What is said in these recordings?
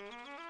Música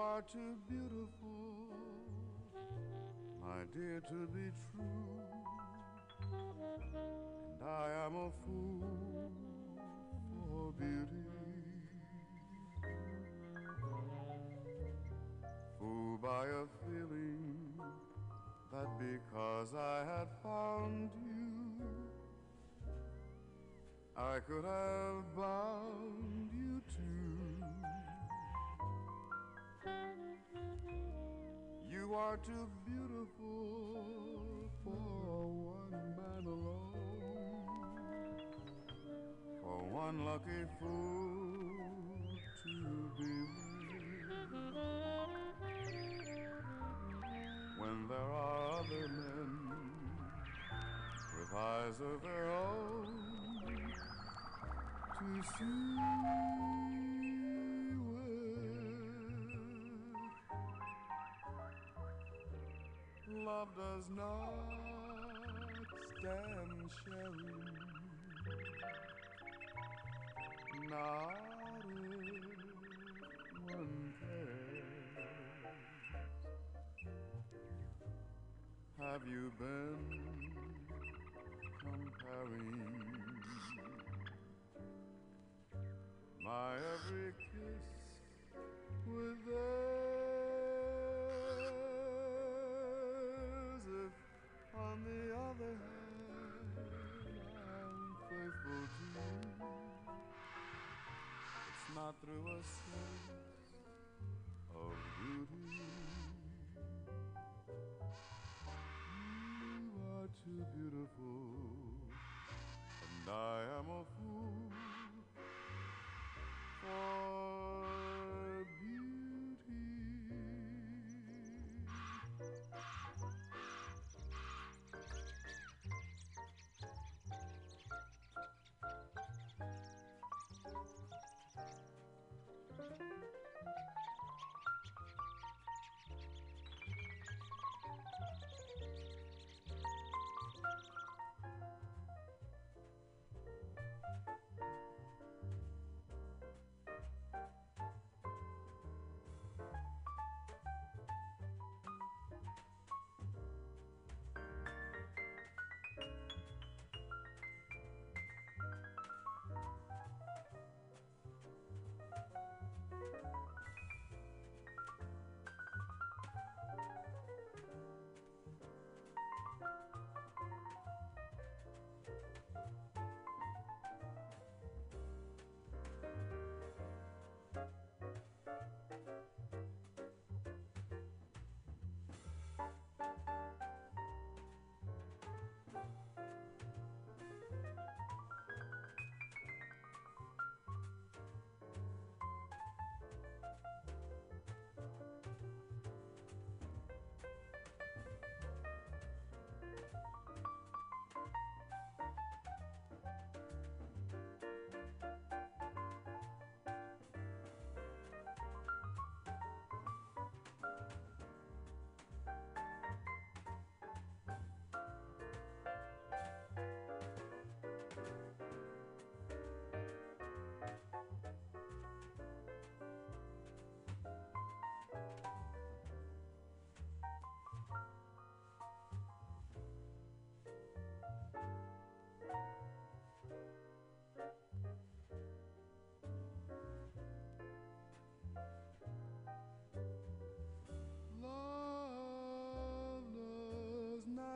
are too beautiful, my dear, to be true. And I am a fool for beauty. Fooled by a feeling that because I had found you, I could have bound too beautiful for one man alone, for one lucky fool to be. When there are other men with eyes of their own to see Have you been comparing my every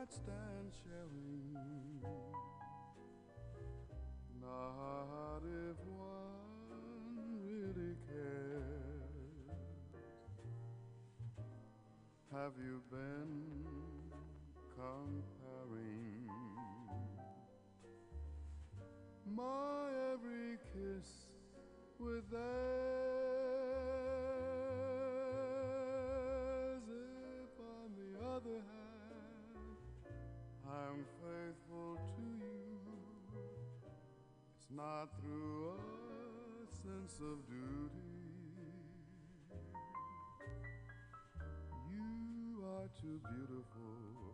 does not stand sharing, not if one really cares. Have you been comparing not through a sense of duty. You are too beautiful,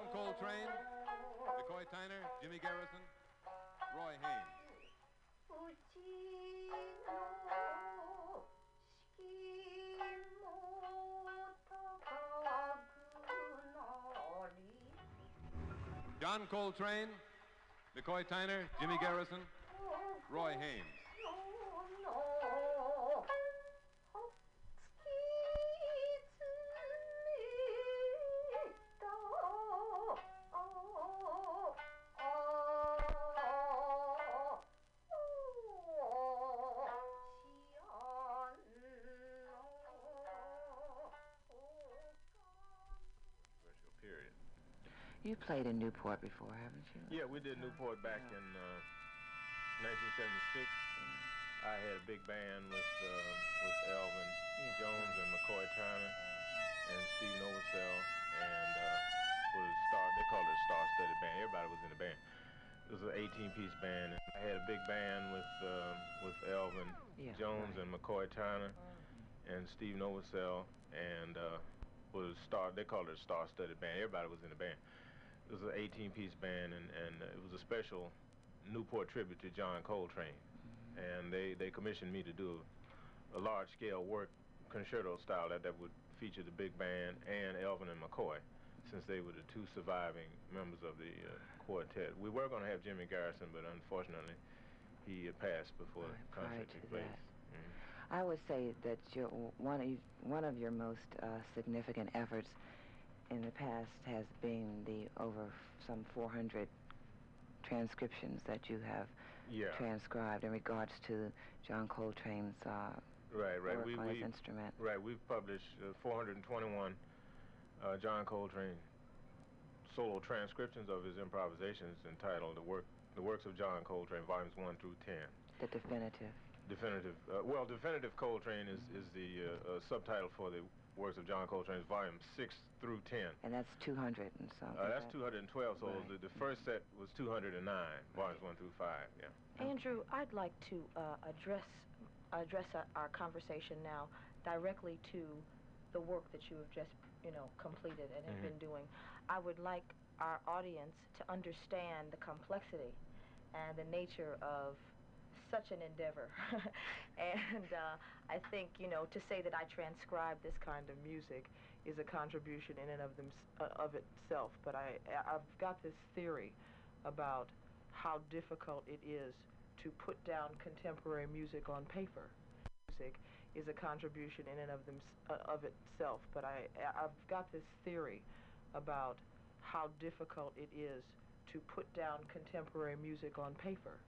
John Coltrane, McCoy Tyner, Jimmy Garrison, Roy Haynes. John Coltrane, McCoy Tyner, Jimmy Garrison, Roy Haynes. Played in Newport before, haven't you? Yeah, we did Newport back in uh, 1976. I had a big band with uh, with Elvin Yeah. Jones and McCoy Tyner and Steve Novosel and uh, was star. They called it a star-studded band. Everybody was in the band. It was an 18-piece band. And I had a big band with uh, with Elvin Yeah, Jones right. and McCoy Tyner and Steve Novosel and uh, was star. They called it a star-studded band. Everybody was in the band. It was an 18-piece band, and, and uh, it was a special Newport tribute to John Coltrane. And they, they commissioned me to do a, a large-scale work, concerto style, that, that would feature the big band and Elvin and McCoy, since they were the two surviving members of the uh, quartet. We were going to have Jimmy Garrison, but unfortunately, he uh, passed before the Right, prior concert to took place. that. Mhm. I would say that your one of one of your most uh, significant efforts in the past has been the over some 400 transcriptions that you have Yeah. transcribed in regards to John Coltrane's uh, Right, right. work We, on we, his instrument. Right, we've published uh, 421 uh, John Coltrane solo transcriptions of his improvisations entitled "The Work, The Works of John Coltrane," volumes one through ten. The definitive. Definitive. Uh, well, definitive Coltrane is is the uh, uh, subtitle for the works of John Coltrane's volumes six through ten. And that's 200 and something. Uh, that's 212. So Right. the, the first set was 209, volumes one through five. Yeah. Andrew, I'd like to uh, address address our, our conversation now directly to the work that you have just, you know, completed and have Mhm. been doing. I would like our audience to understand the complexity and the nature of such an endeavor. and uh, I think, you know, to say that I transcribe this kind of music is a contribution in and of them uh, of itself. But I I've got this theory about how difficult it is to put down contemporary music on paper. Music is a contribution in and of them uh, of itself, but I I've got this theory about how difficult it is to put down contemporary music on paper.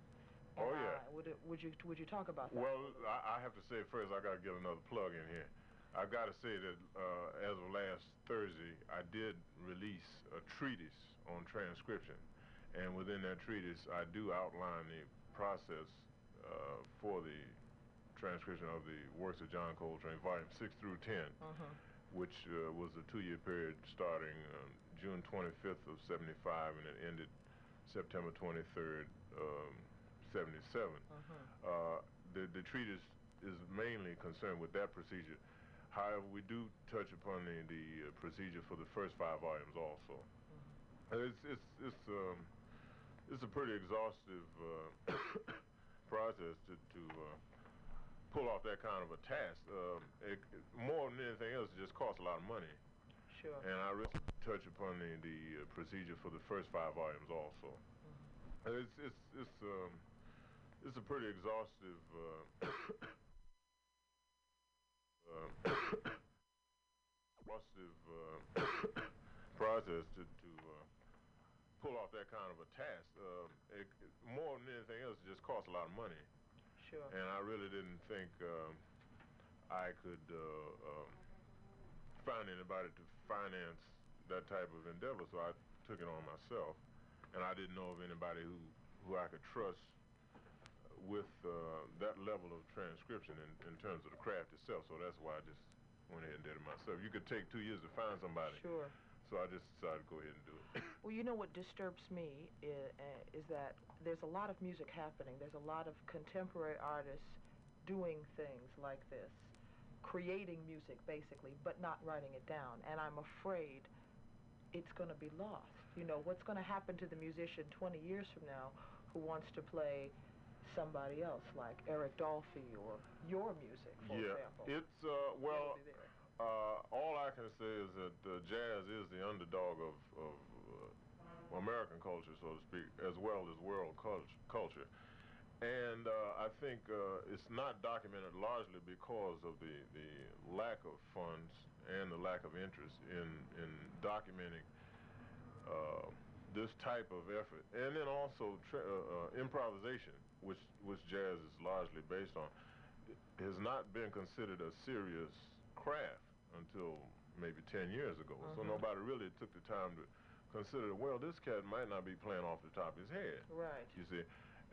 Oh, yeah. uh, would it, would you would you talk about that? Well, I, I have to say first, I got to get another plug in here. I've got to say that uh, as of last Thursday, I did release a treatise on transcription, and within that treatise, I do outline the process uh, for the transcription of the works of John Coltrane, volume six through 10 Mhm. which uh, was a two-year period starting um, June 25th of 75 and it ended September 23rd, um, 77. Mhm. Uh, the, the treatise is mainly concerned with that procedure. However, we do touch upon the, the uh, procedure for the first five volumes also. And It's, it's, it's, um, it's a pretty exhaustive uh, process to, to uh, pull off that kind of a task. Um, it, more than anything else, it just costs a lot of money. Sure. And I really touch upon the, the uh, procedure for the first five volumes also. And It's, it's, it's, um, it's a pretty exhaustive uh, uh, exhaustive uh, process to, to uh, pull off that kind of a task. Um, it, more than anything else, it just costs a lot of money Sure. and I really didn't think um, I could uh, um, find anybody to finance that type of endeavor, so I took it on myself. And I didn't know of anybody who, who I could trust with uh, that level of transcription in, in terms of the craft itself. So that's why I just went ahead and did it myself. You could take two years to find somebody, Sure. so I just decided to go ahead and do it. Well, you know what disturbs me is, uh, is that there's a lot of music happening. There's a lot of contemporary artists doing things like this, creating music basically, but not writing it down. And I'm afraid it's going to be lost. You know, what's going to happen to the musician 20 years from now who wants to play somebody else, like Eric Dolphy or your music, for yeah, example? it's uh, well. It'll be there. Uh, all I can say is that uh, jazz is the underdog of, of uh, American culture, so to speak, as well as world cult- culture. And uh, I think uh, it's not documented largely because of the, the lack of funds and the lack of interest in, in documenting uh, this type of effort. And then also improvisation, which, which jazz is largely based on, has not been considered a serious craft until maybe 10 years ago. So Mhm. nobody really took the time to consider, well, this cat might not be playing off the top of his head, Right. you see.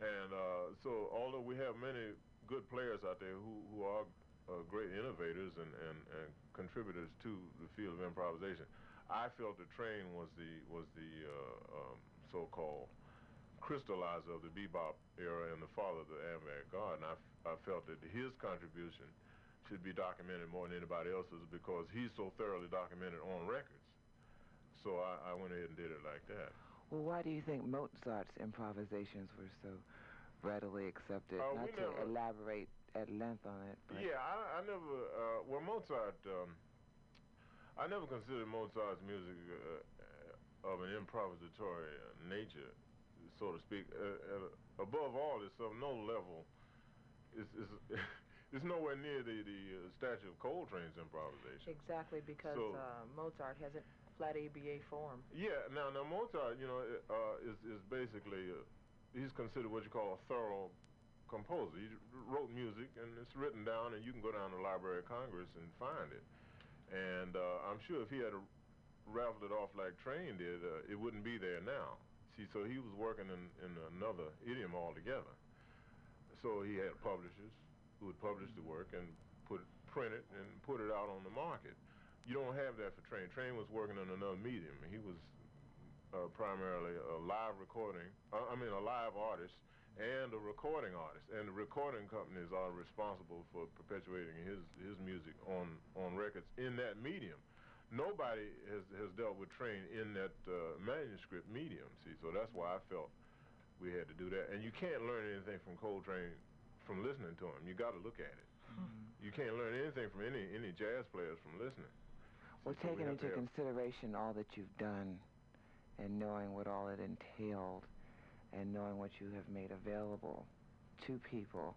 And uh, so although we have many good players out there who, who are uh, great innovators and, and, and contributors to the field of improvisation, I felt the train was the, was the uh, um, so-called crystallizer of the bebop era and the father of the avant-garde. And I, f- I felt that his contribution should be documented more than anybody else's because he's so thoroughly documented on records. So I, I went ahead and did it like that. Well, why do you think Mozart's improvisations were so readily accepted? Uh, Not to never- elaborate at length on it, but Yeah, I, I never. Uh, well, Mozart. Um, I never considered Mozart's music uh, of an improvisatory uh, nature, so to speak. Uh, uh, above all, it's of no level. It's, it's, it's nowhere near the the uh, statue of Coltrane's improvisation. Exactly, because So- uh, Mozart has a flat ABA form. Yeah. Now, now Mozart, you know, uh, is is basically uh, he's considered what you call a thorough composer. He wrote music and it's written down, and you can go down to the Library of Congress and find it. And uh, I'm sure if he had raffled it off like Train did, uh, it wouldn't be there now. See, so he was working in, in another idiom altogether. So he had publishers who would publish the work and put print it and put it out on the market. You don't have that for Train. Train was working in another medium. He was uh, primarily a live recording, uh, I mean a live artist and a recording artist. And the recording companies are responsible for perpetuating his, his music on, on records in that medium. Nobody has, has dealt with Train in that uh, manuscript medium, see, so that's why I felt we had to do that. And you can't learn anything from Coltrane from listening to him. You got to look at it. You can't learn anything from any, any jazz players from listening. well, So taking have to into consideration all that you've done and knowing what all it entailed and knowing what you have made available to people,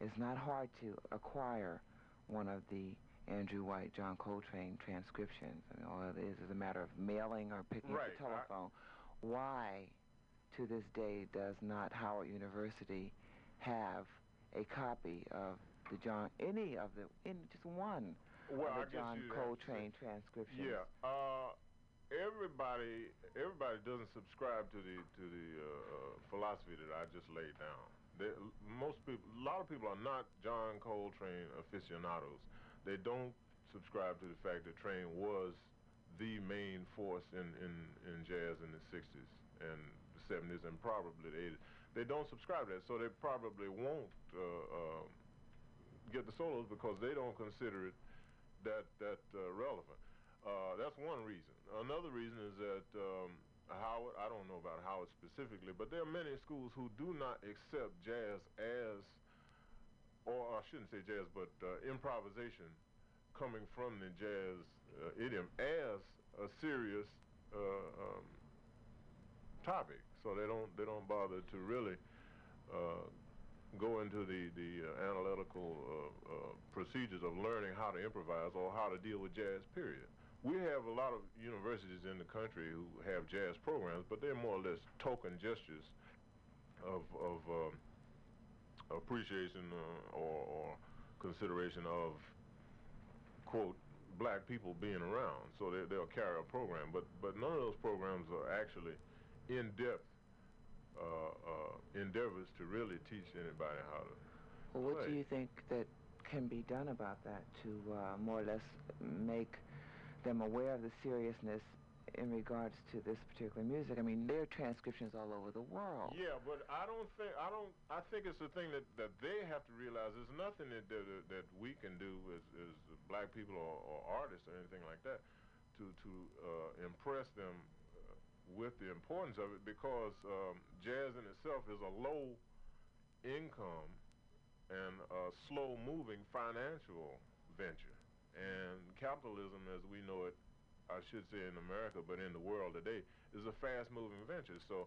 it's not hard to acquire one of the Andrew White, John Coltrane transcriptions. I mean, all it is is a matter of mailing or picking Right, up the I- telephone. Why, to this day, does not Howard University have a copy of the John, any of the, in just one Well, of the guess John Coltrane transcriptions? Yeah. Uh, everybody, everybody doesn't subscribe to the to the uh, uh, philosophy that I just laid down. They, most people, a lot of people are not John Coltrane aficionados. They don't subscribe to the fact that Train was the main force in, in, in jazz in the 60s and the 70s and probably the 80s. They don't subscribe to that, so they probably won't uh, uh, get the solos because they don't consider it that that uh, relevant. Uh, that's one reason. Another reason is that um, Howard, I don't know about Howard specifically, but there are many schools who do not accept jazz as, or I shouldn't say jazz, but uh, improvisation coming from the jazz uh, idiom as a serious uh, um, topic. So they don't they don't bother to really uh, go into the the uh, analytical uh, procedures of learning how to improvise or how to deal with jazz. Period. We have a lot of universities in the country who have jazz programs, but they're more or less token gestures of of um, appreciation uh, or, or consideration of quote black people being around. So they, they'll carry a program, but but none of those programs are actually in depth uh, uh, endeavors to really teach anybody how to. Well, what do you think that can be done about that to uh, more or less make them aware of the seriousness in regards to this particular music? I mean, there are transcriptions all over the world. Yeah, but I don't think I don't. I think it's the thing that, that they have to realize. There's nothing that that, that we can do as, as black people or, or artists or anything like that to to uh, impress them uh, with the importance of it because um, jazz in itself is a low income and a slow moving financial venture. And capitalism, as we know it, I should say in America, but in the world today, is a fast moving venture. So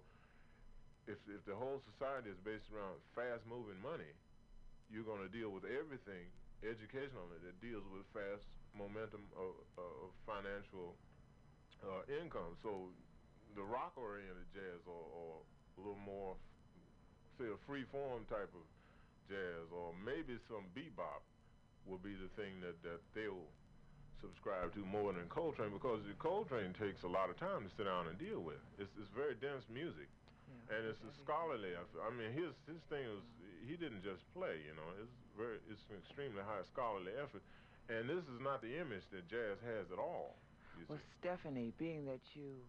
if, if the whole society is based around fast moving money, you're going to deal with everything educationally that deals with fast momentum of, of financial uh, income. So the rock oriented jazz or, or a little more, say, a free form type of jazz, or maybe some bebop will be the thing that, that they'll subscribe to more than Coltrane because the Coltrane takes a lot of time to sit down and deal with. It's, it's very dense music. Yeah, And it's a scholarly. I mean, his his thing was he didn't just play. You know, it's very it's an extremely high scholarly effort, and this is not the image that jazz has at all. Well, see. Stephanie, being that you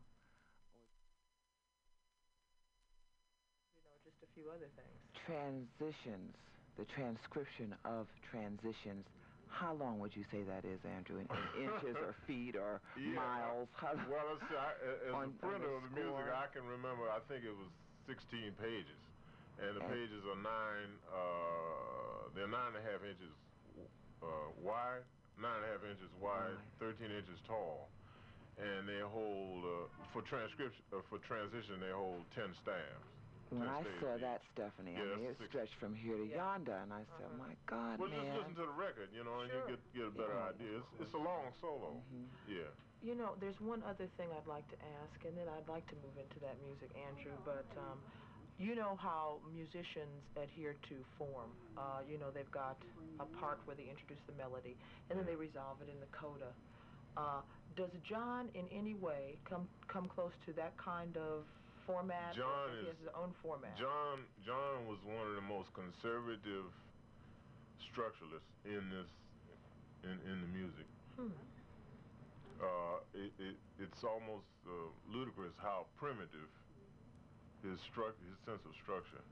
You know, just a few other things. transitions, the transcription of transitions, how long would you say that is, Andrew? In, in inches or feet or Yeah, miles? How, Well, let's see. I, a- as On- a printer of the music. I can remember. I think it was 16 pages, and the And- pages are nine. Uh, they're nine and a half inches uh, wide, nine and a half inches wide, Wide. 13 inches tall, and they hold uh, for transcription uh, for transition. They hold 10 staffs. When I saw that, Stephanie, Yeah, I mean, it stretched from here to Yeah. yonder, and I said, Uh-huh. my God, Well, just listen to the record, you know, and Sure. you get get a better Yeah. idea. It's, it's a long solo. Mhm. Yeah. You know, there's one other thing I'd like to ask, and then I'd like to move into that music, Andrew. But um, you know how musicians adhere to form. Uh, you know, they've got a part where they introduce the melody, and then they resolve it in the coda. Uh, does John, in any way, come come close to that kind of format? John does he is- has his own format. John John was one of the most conservative structuralists in this in, in the music. Hmm. Uh, it, it it's almost uh, ludicrous how primitive his struct his sense of structure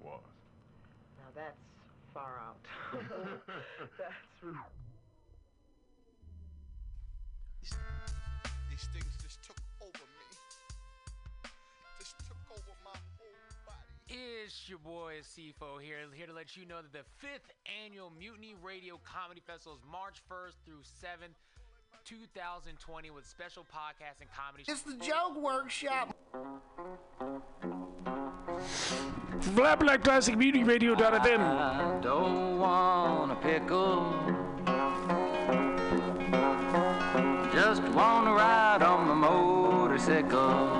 was. Now that's far out. that's These things just took over me. It's your boy CFO here, here to let you know that the fifth annual Mutiny Radio Comedy Festival is March 1st through 7th, 2020, with special podcasts and comedy. It's the joke workshop. FlatBlackClassicMutinyRadio.fm. I don't want a pickle. Just want to ride on my motorcycle.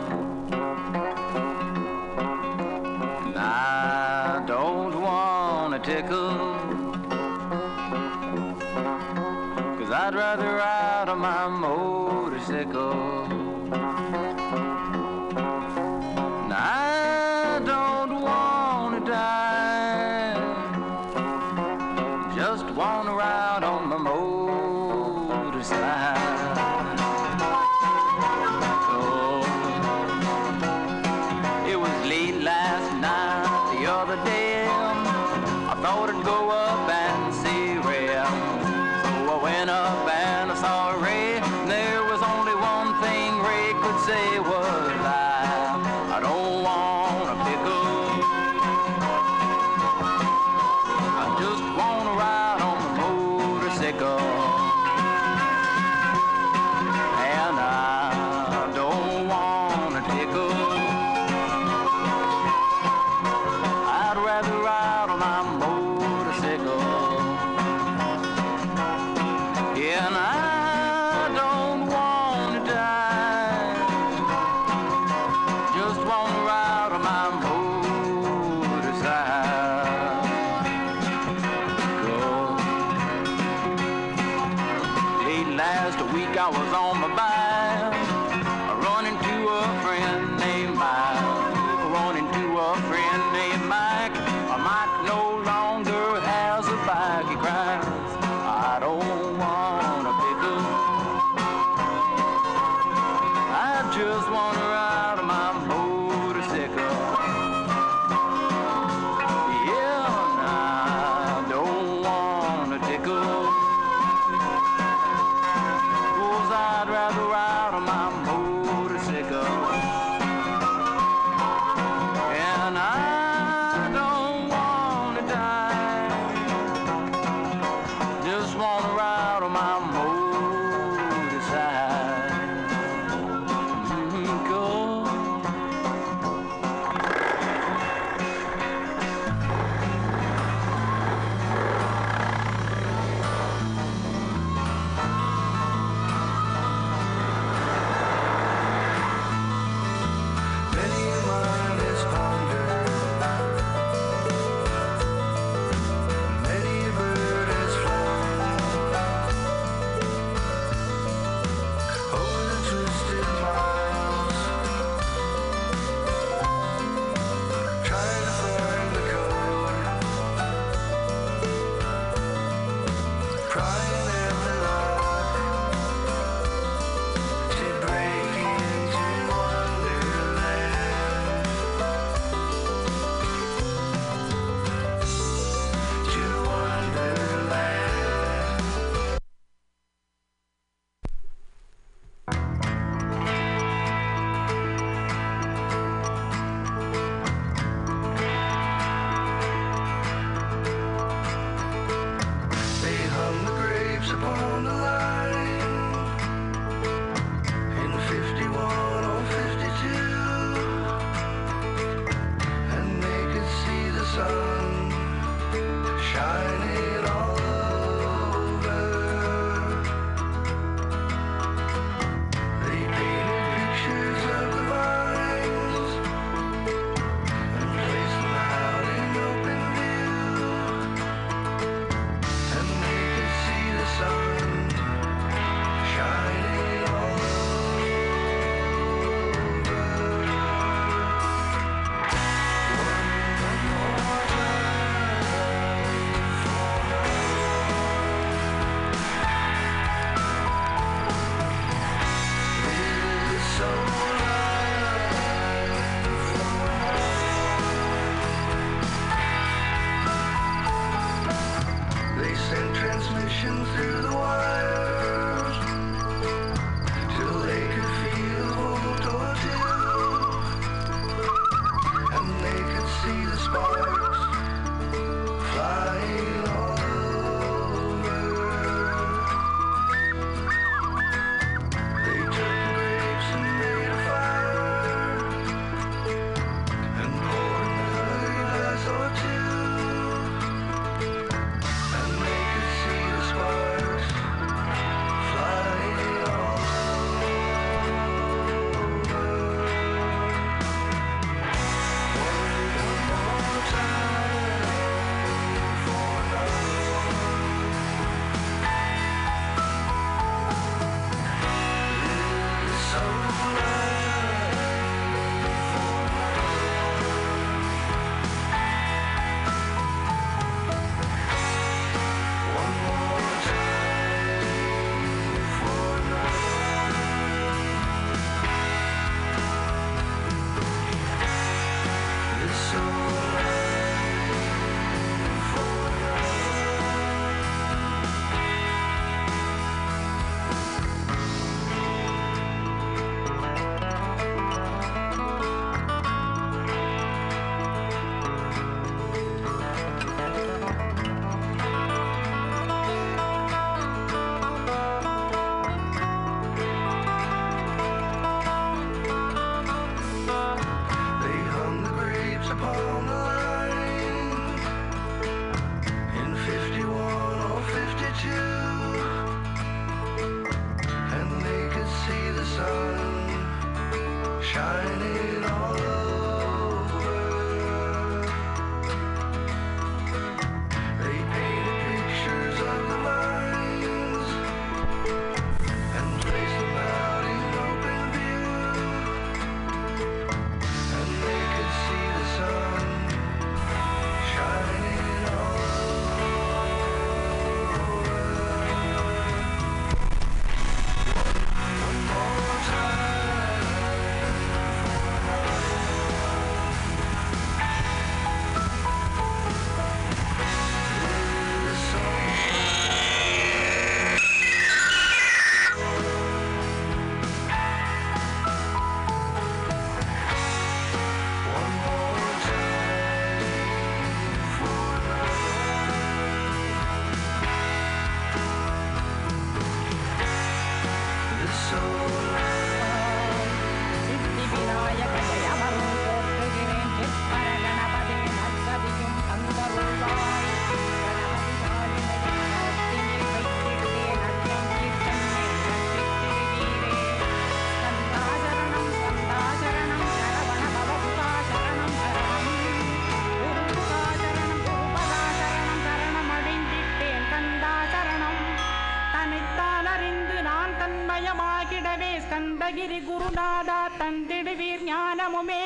Thathagiri குருநாதா தந்திடுவீர் ஞானமுமே.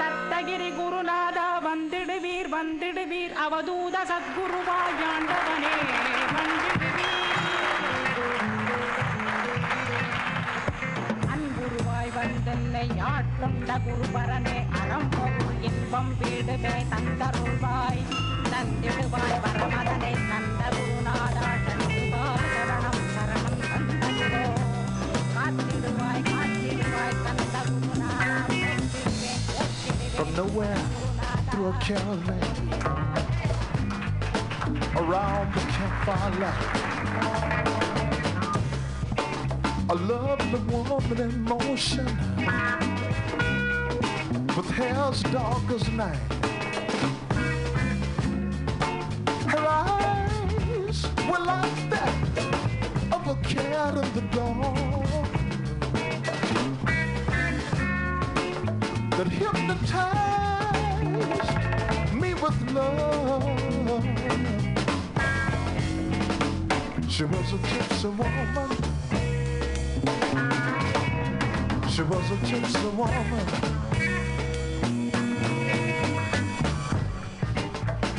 தத்தகிரி குருநாதா வந்திடுவீர் வந்திடுவீர். அவதூத சத்குருவாயாண்டவனே வந்தென்னை ஆட்கொண்ட குருபரனே அறம் பொருள் இன்பம் வீடுமே தந்தருள்வாய். தந்திடுவாய் பரமதனை தந்த through a caravan around the campfire light. A lovely woman in motion with hair as dark as night.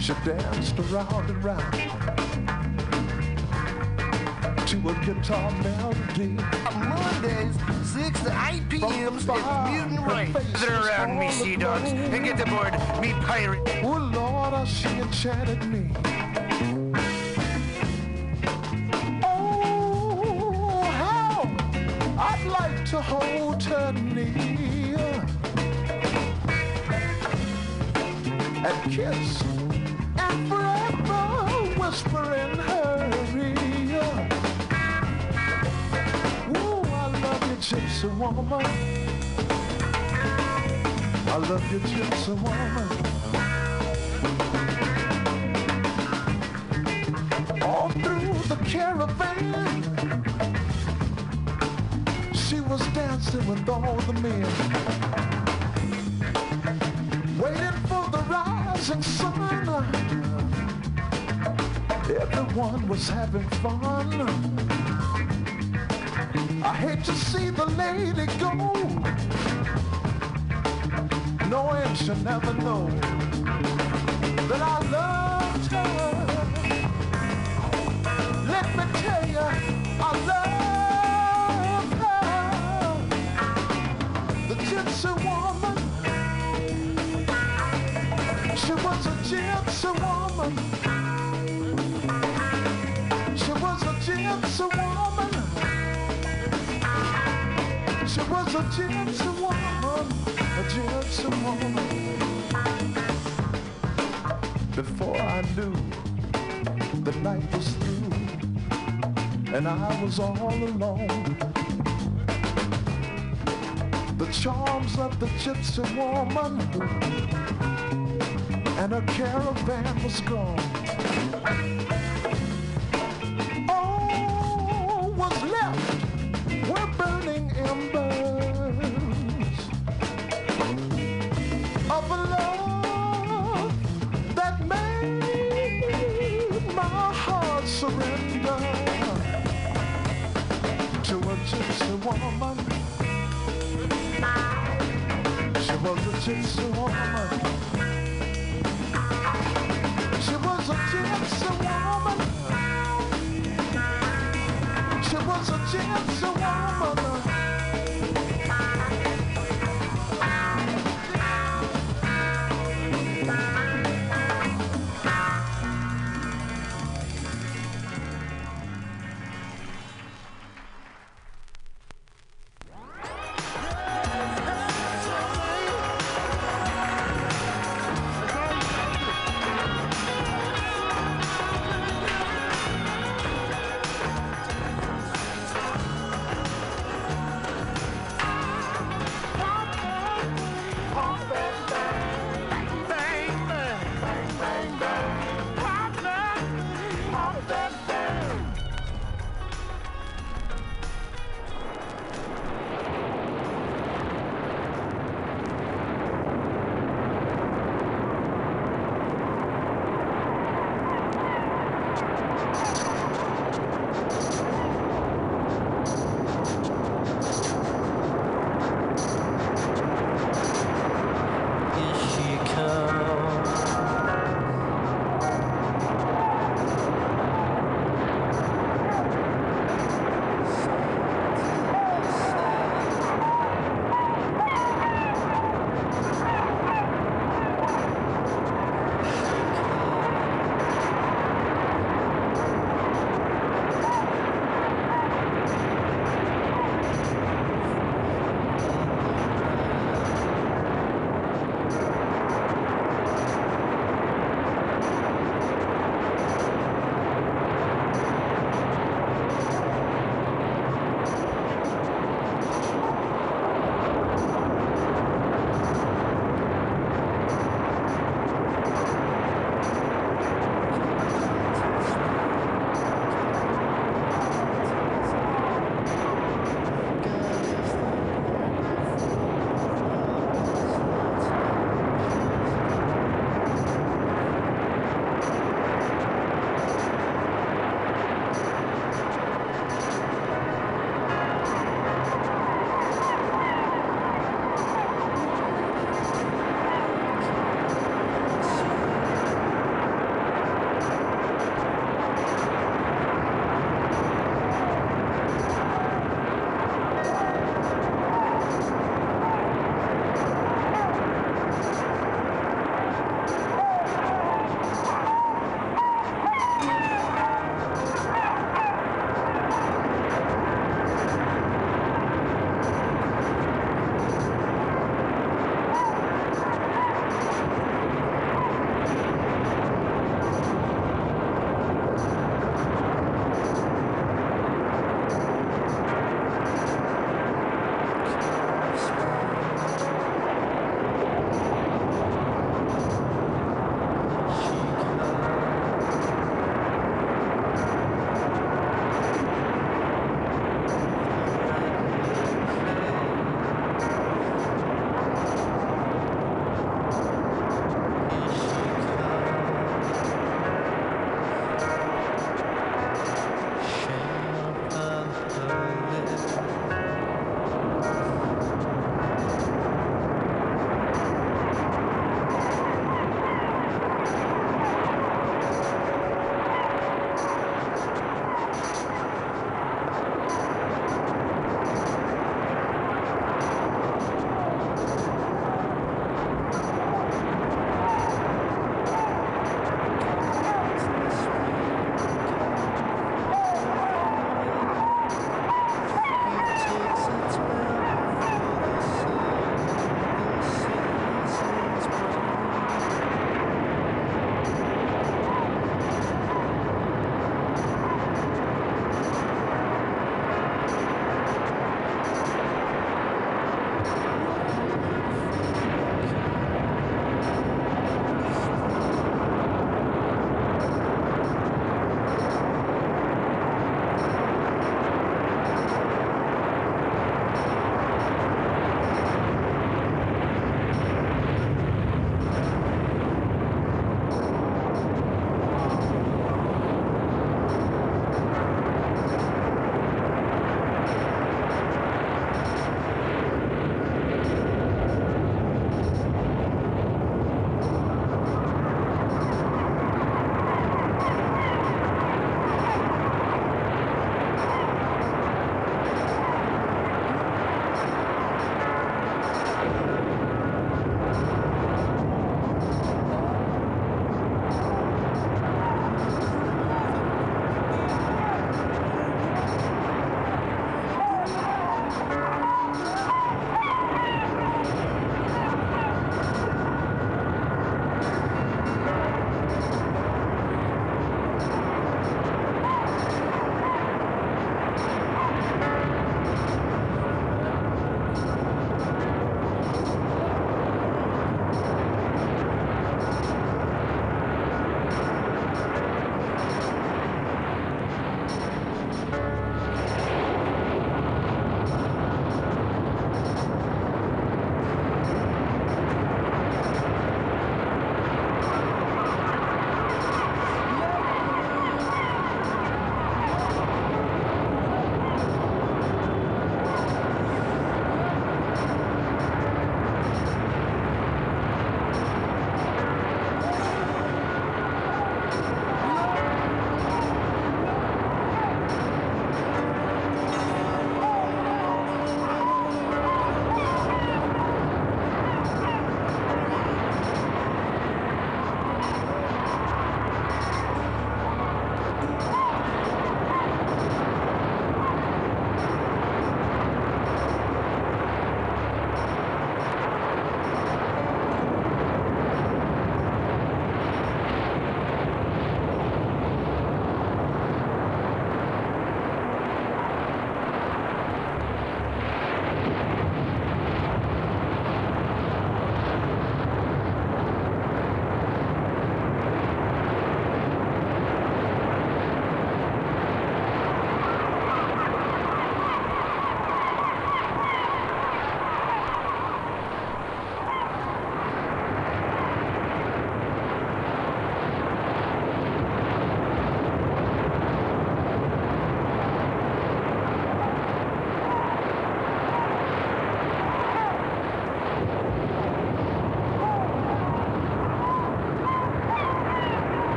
She danced around and round to a guitar melody. Mondays, 6 to 8 p.m. is Mutant Rain. Gather around me, sea dogs, and get aboard me, pirate. Oh, Lord, how she enchanted me. Oh, how I'd like to hold her. Kiss and forever whisper in her ear. Ooh, I love you, gypsy woman. I love you, gypsy woman. All through the caravan, she was dancing with all the men, rising sun. Everyone was having fun. I hate to see the lady go, knowing she'll never know Before I knew the night was through and I was all alone. The charms of the gypsy woman and her caravan was gone.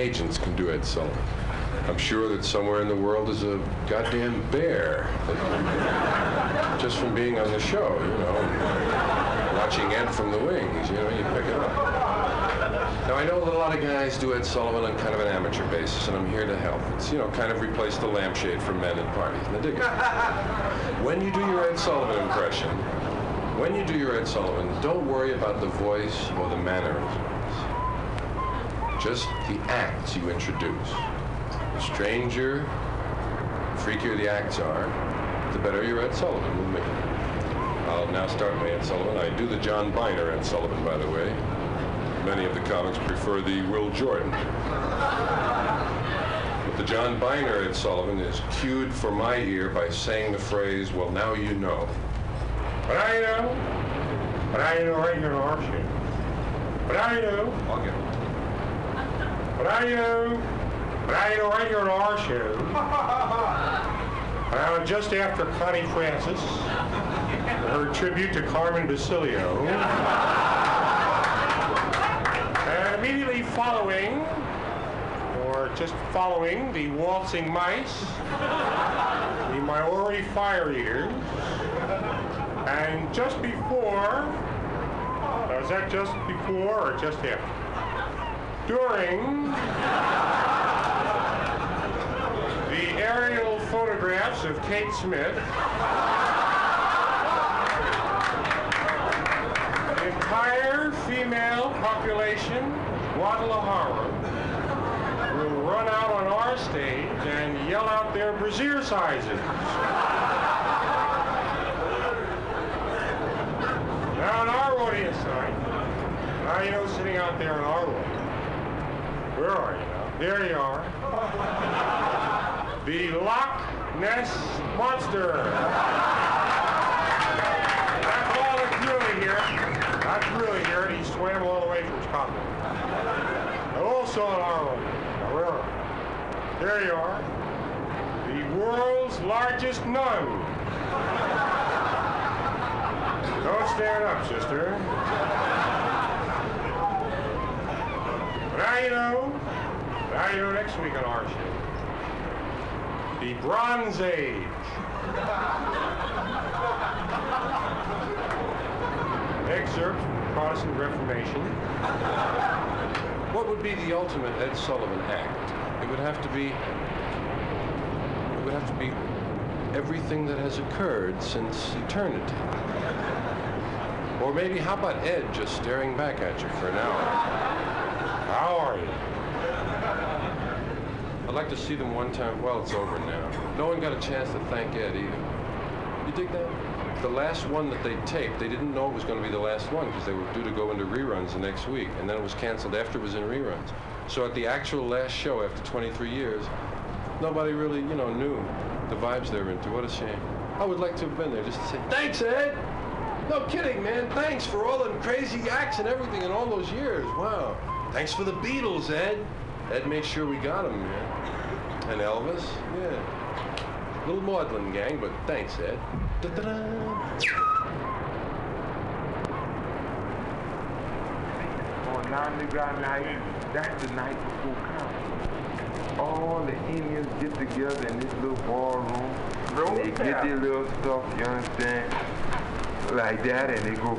Agents can do Ed Sullivan. I'm sure that somewhere in the world is a goddamn bear just from being on the show, you know, watching Ed from the wings, you know, you pick it up. Now, I know that a lot of guys do Ed Sullivan on kind of an amateur basis, and I'm here to help. It's, you know, kind of replace the lampshade for men at parties. I dig it. when you do your Ed Sullivan impression, when you do your Ed Sullivan, don't worry about the voice or the mannerisms. Just the acts you introduce. The stranger, freakier the acts are, the better your Ed Sullivan will make. I'll now start my Ed Sullivan. I do the John Byner Ed Sullivan, by the way. Many of the comics prefer the Will Jordan. But the John Byner Ed Sullivan is cued for my ear by saying the phrase, well, now you know. But I know. But I know right here in our shit. But I know. I'll get it. Know right here in our show. Uh, just after Connie Francis, her tribute to Carmen Basilio. and immediately following, or just following, the waltzing mice, the Maori fire eaters, and just before, was that just before or just after? During the aerial photographs of Kate Smith, the entire female population, Guadalajara, will run out on our stage and yell out their brassiere sizes. Now, on our audience tonight, now you know sitting out there in our audience. Where are you? There you are. The Loch Ness Monster. That's all that's really here. That's really here, and he swam all the way from Scotland. And also in Ireland. Now, where are you? There you are. The world's largest nun. Don't stand up, sister. You know next week on our show. The Bronze Age. Excerpt from the Protestant Reformation. What would be the ultimate Ed Sullivan act? It would have to be. It would have to be everything that has occurred since eternity. Or maybe, how about Ed just staring back at you for an hour? How are you? I'd like to see them one time. Well, it's over now. No one got a chance to thank Ed either. You dig that? The last one that they taped, they didn't know it was going to be the last one because they were due to go into reruns the next week, and then it was canceled after it was in reruns. So at the actual last show after 23 years, nobody really, you know, knew the vibes they were into. What a shame. I would like to have been there just to say, thanks, Ed! No kidding, man. Thanks for all the crazy acts and everything in all those years. Wow. Thanks for the Beatles, Ed. Ed made sure we got them, yeah. And Elvis, yeah. Little maudlin gang, but thanks, Ed. Da-da-da. On Nine night, that's the night before comedy. All the Indians get together in this little ballroom. and they get their little stuff, you understand? Like that, and they go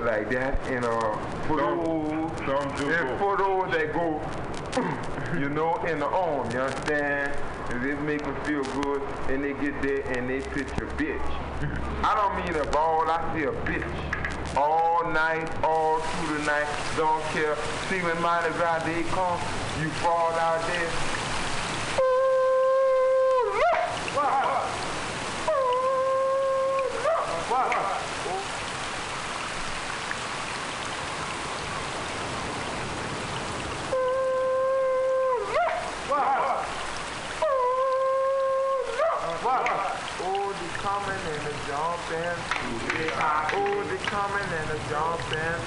like that, and uh, and for those that go, you know, in the arm, you understand? And this make them feel good, and they get there and they pitch a bitch. I don't mean a ball, I see a bitch. All night, all through the night, don't care. See when Mardi Gras Day comes, you fall out there. Oh, the coming and the jumping. Oh, the coming and the jumping.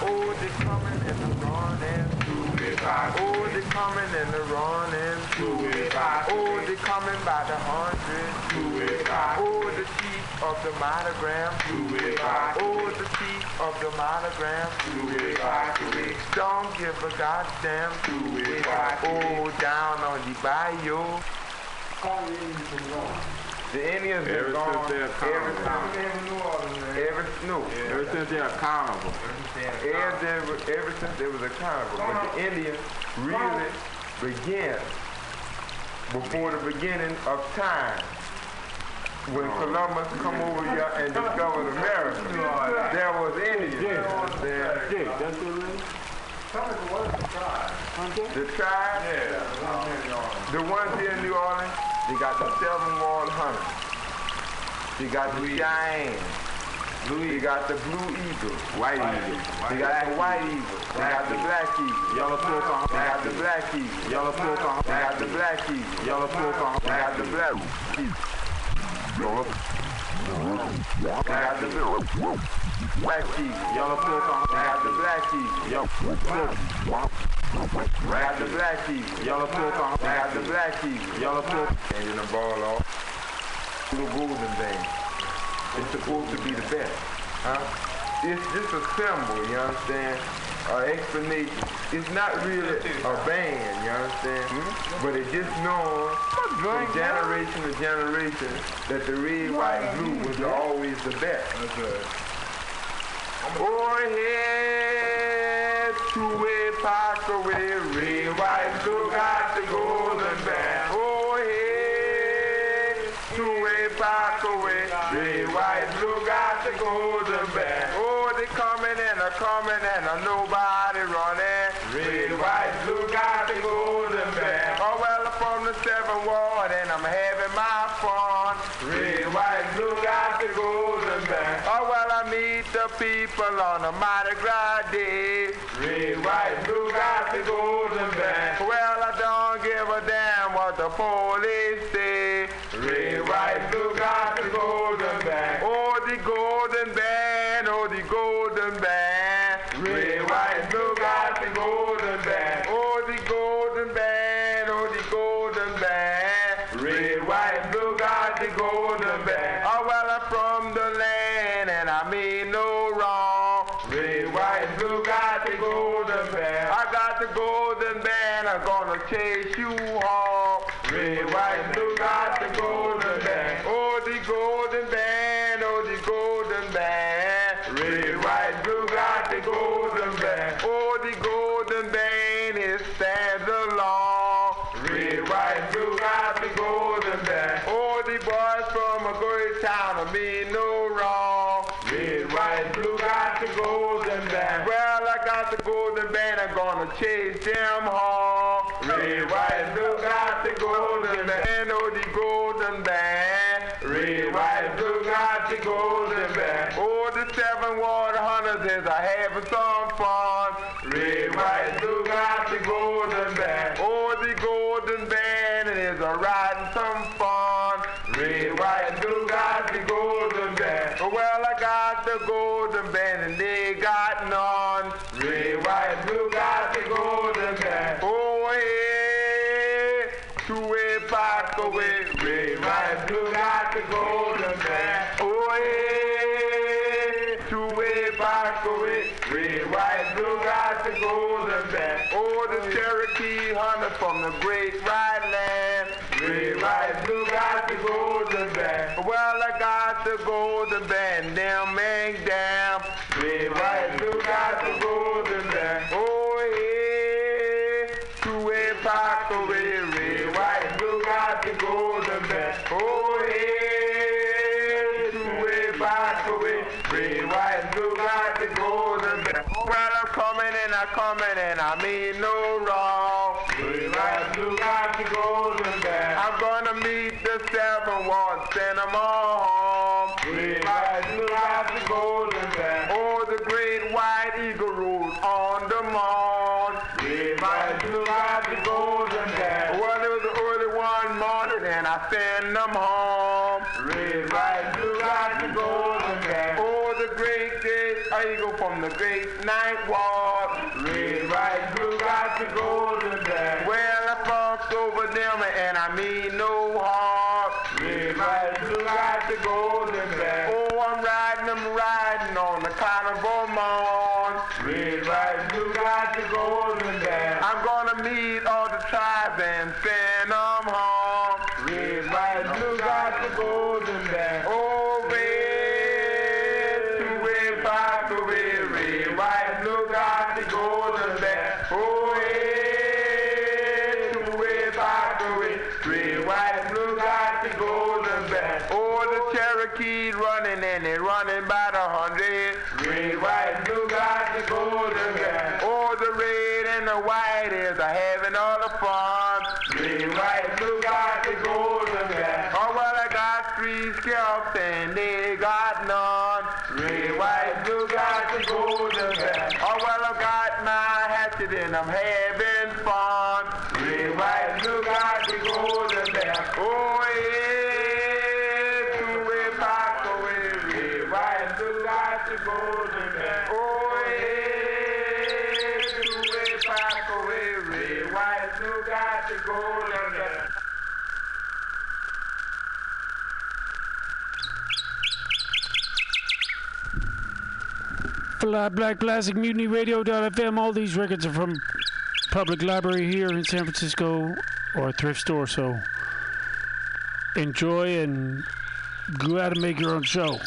Oh, the coming and the running. Oh, the coming and the running. Oh, the coming by the hundred. Oh, the chief of the monogram. Oh, the chief of the monogram. Don't give a goddamn. Oh, down on the bayou. The Indians Ever been gone since they're every accountable. Every, no. Ever since they're accountable. Ever, ever since they was accountable. But the Indians really began before the beginning of time. When oh. Columbus come over here and discovered America, there was Indians. There. that's The tribe? The ones here in New Orleans, they got the seven wall hunters. They got the Cheyenne. They got the blue eagle. White eagle. They got the white eagle. They got the black eagle. Yellow poker. They got the black eagle. Yellow poker. They got the black eagle. Yellow poker. They got the black eagle. They got the black eagle. Yellow poker. They got the black eagle. Yellow They got the black eagle. Yellow poker. They got the black eagle. Yellow. And then the ball off. Little golden thing. It's supposed to be the best. Huh? It's just a symbol, you understand? An explanation. It's not really a band, you understand? But it's just known from generation to generation that the red, white, and blue was always the best. Overhead, two-way park away, red, white, got the golden band. Overhead, two-way park away, red, white, blue, got the golden band. Oh, they coming and a coming and a nobody running. Red, white, blue, got the golden band. Oh, well, I'm from the seven ward and I'm having my fun. Red, white, blue, got the golden band. Oh, well, I meet the people on a Mardi Gras day. Red, white, blue, got the golden band. Well, I don't give a damn what the police say. Red, white, blue, got the golden band. Oh, the golden band, golden band, I'm gonna chase you home. Red, white, blue, got the golden band. Oh, the golden band, oh, the golden band. Red, white, blue, got the golden band. Oh, the golden band is stands along. Red, white, blue, got the golden band. Oh, the boys from a great town of me no wrong. Red, white, blue, got the golden band. Well, I got the golden band, I'm gonna chase them home. Red, white, blue, got the golden band. Oh, the golden band. Red, white, blue, got the golden band. Oh, the seven water hunters is a having some fun. Red, white, blue, got the golden band. Oh, the golden band is a riding some fun. Red, white, blue, got the golden band. Well, I got the golden band and they got none. Red, white, blue, got the golden band. Oh, hey, two-way back away. Red, white, blue, got the golden band. Oh, hey, two-way back away. Red, white, blue, got the golden band. Oh, the Cherokee hunter from the great white land. Red, white, blue, got the golden band. Well, I got damn. Band. Oh, yeah, two-way park away. Red, white, blue, got the golden band. Well, I'm coming and I'm coming and I mean no wrong. Red, white, blue, got the golden band. I'm gonna meet the seven ones, send them all home. Red, white, blue, got the golden band. Oh, the great white eagle rose on the mound. Red, white, blue, got the golden band. Well, it was the early one morning and I send them home. Red, white, blue, got the golden band. Oh, Star from the great night ward. Red, right, blue, got the golden to. Well, I fucked over them and I mean no harm. Red, right, blue, got the golden to. Oh, I'm riding, I'm riding on the carnival morn. Red, right, blue, got the golden to. I'm gonna meet all the tribes and stand up. keep running and it running about a hundred. Red, white, Uh, Live Black Classic Mutiny Radio FM. All these records are from public library here in San Francisco or a thrift store, so enjoy and go out and make your own show.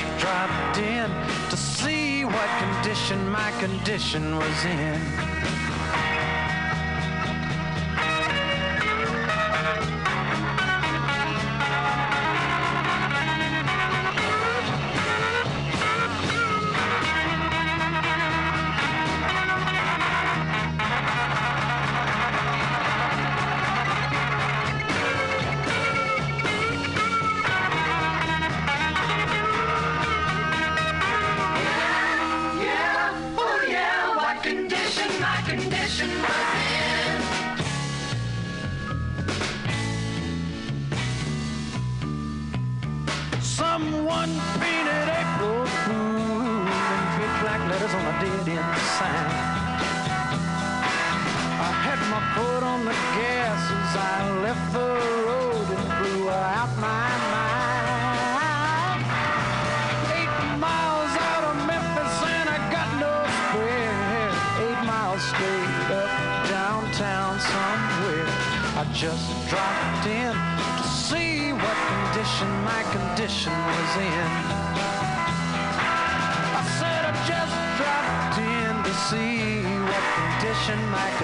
you dropped in to see what condition my condition was in. in my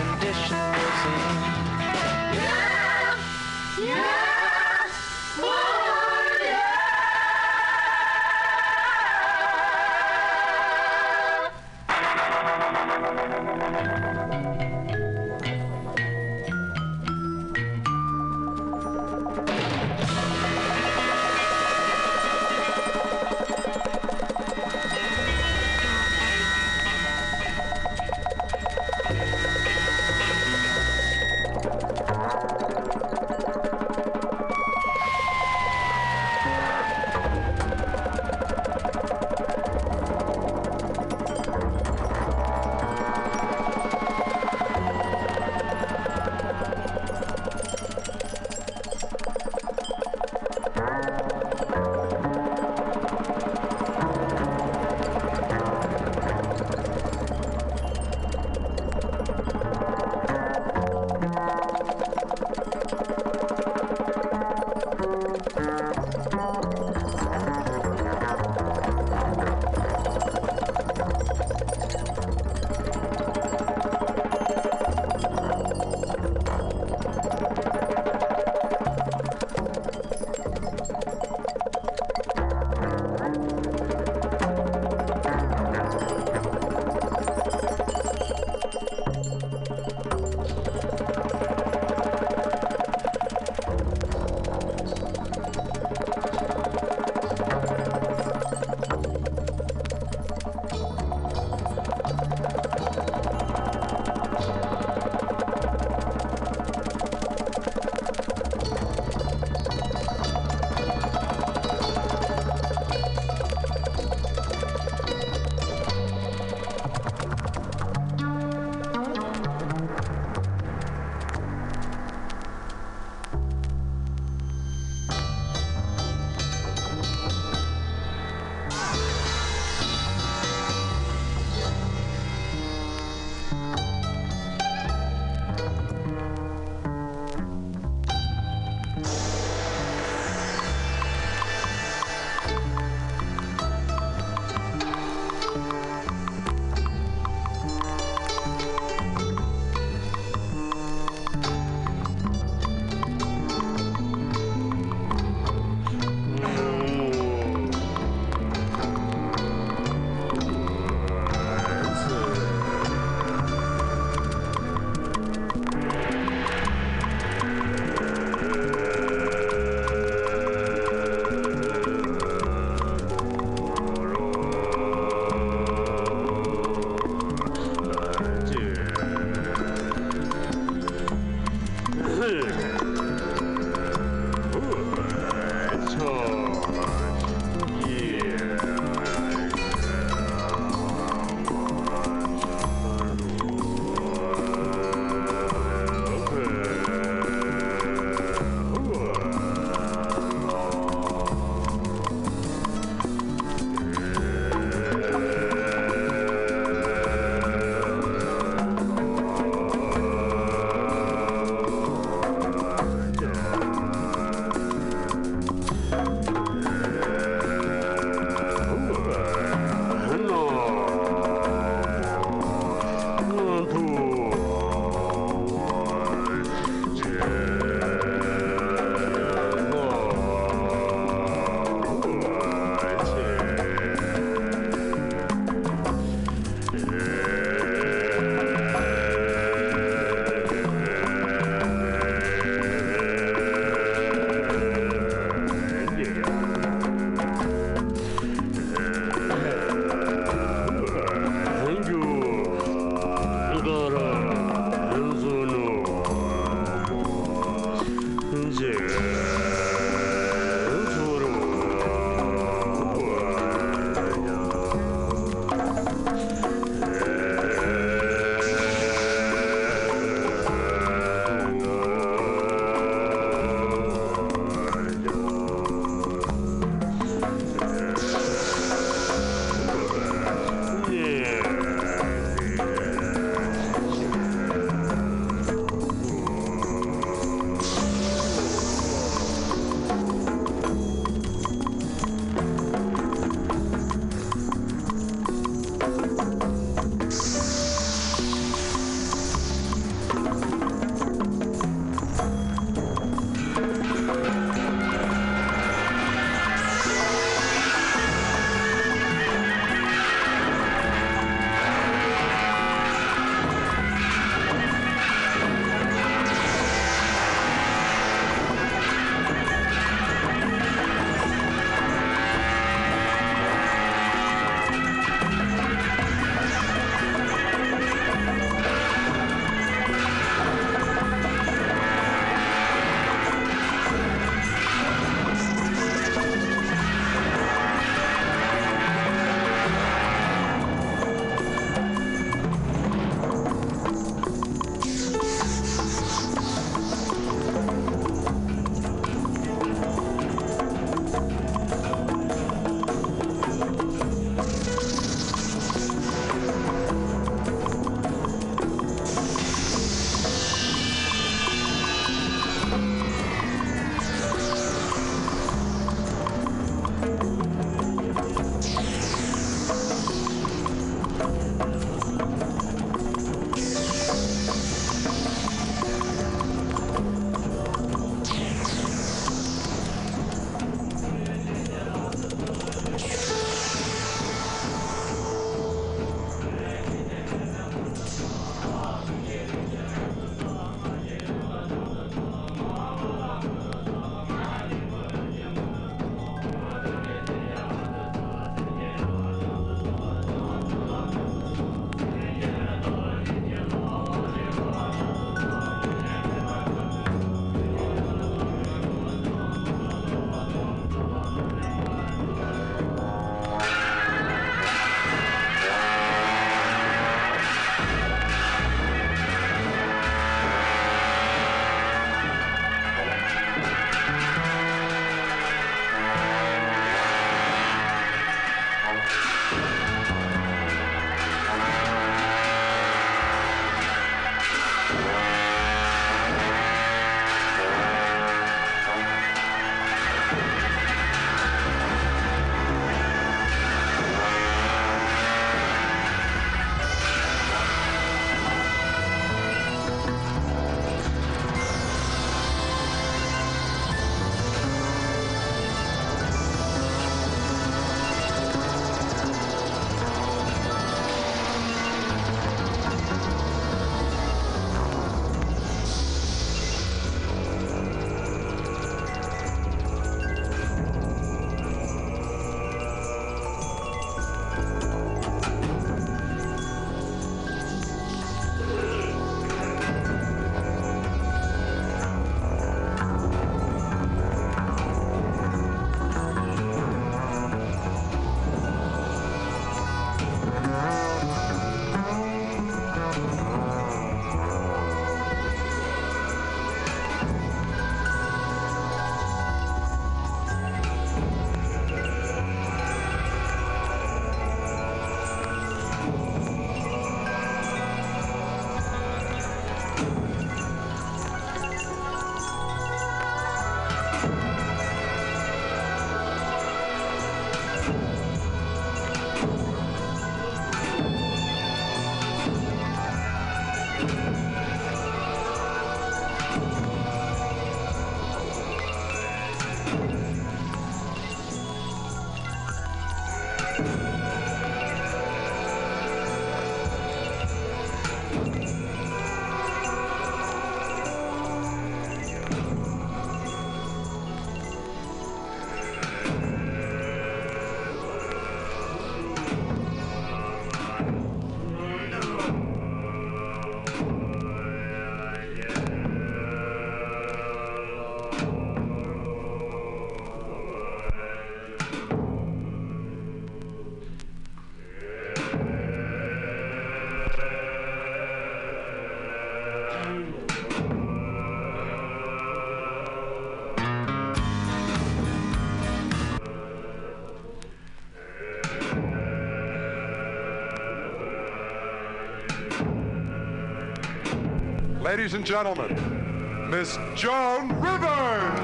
Ladies and gentlemen, Miss Joan Rivers.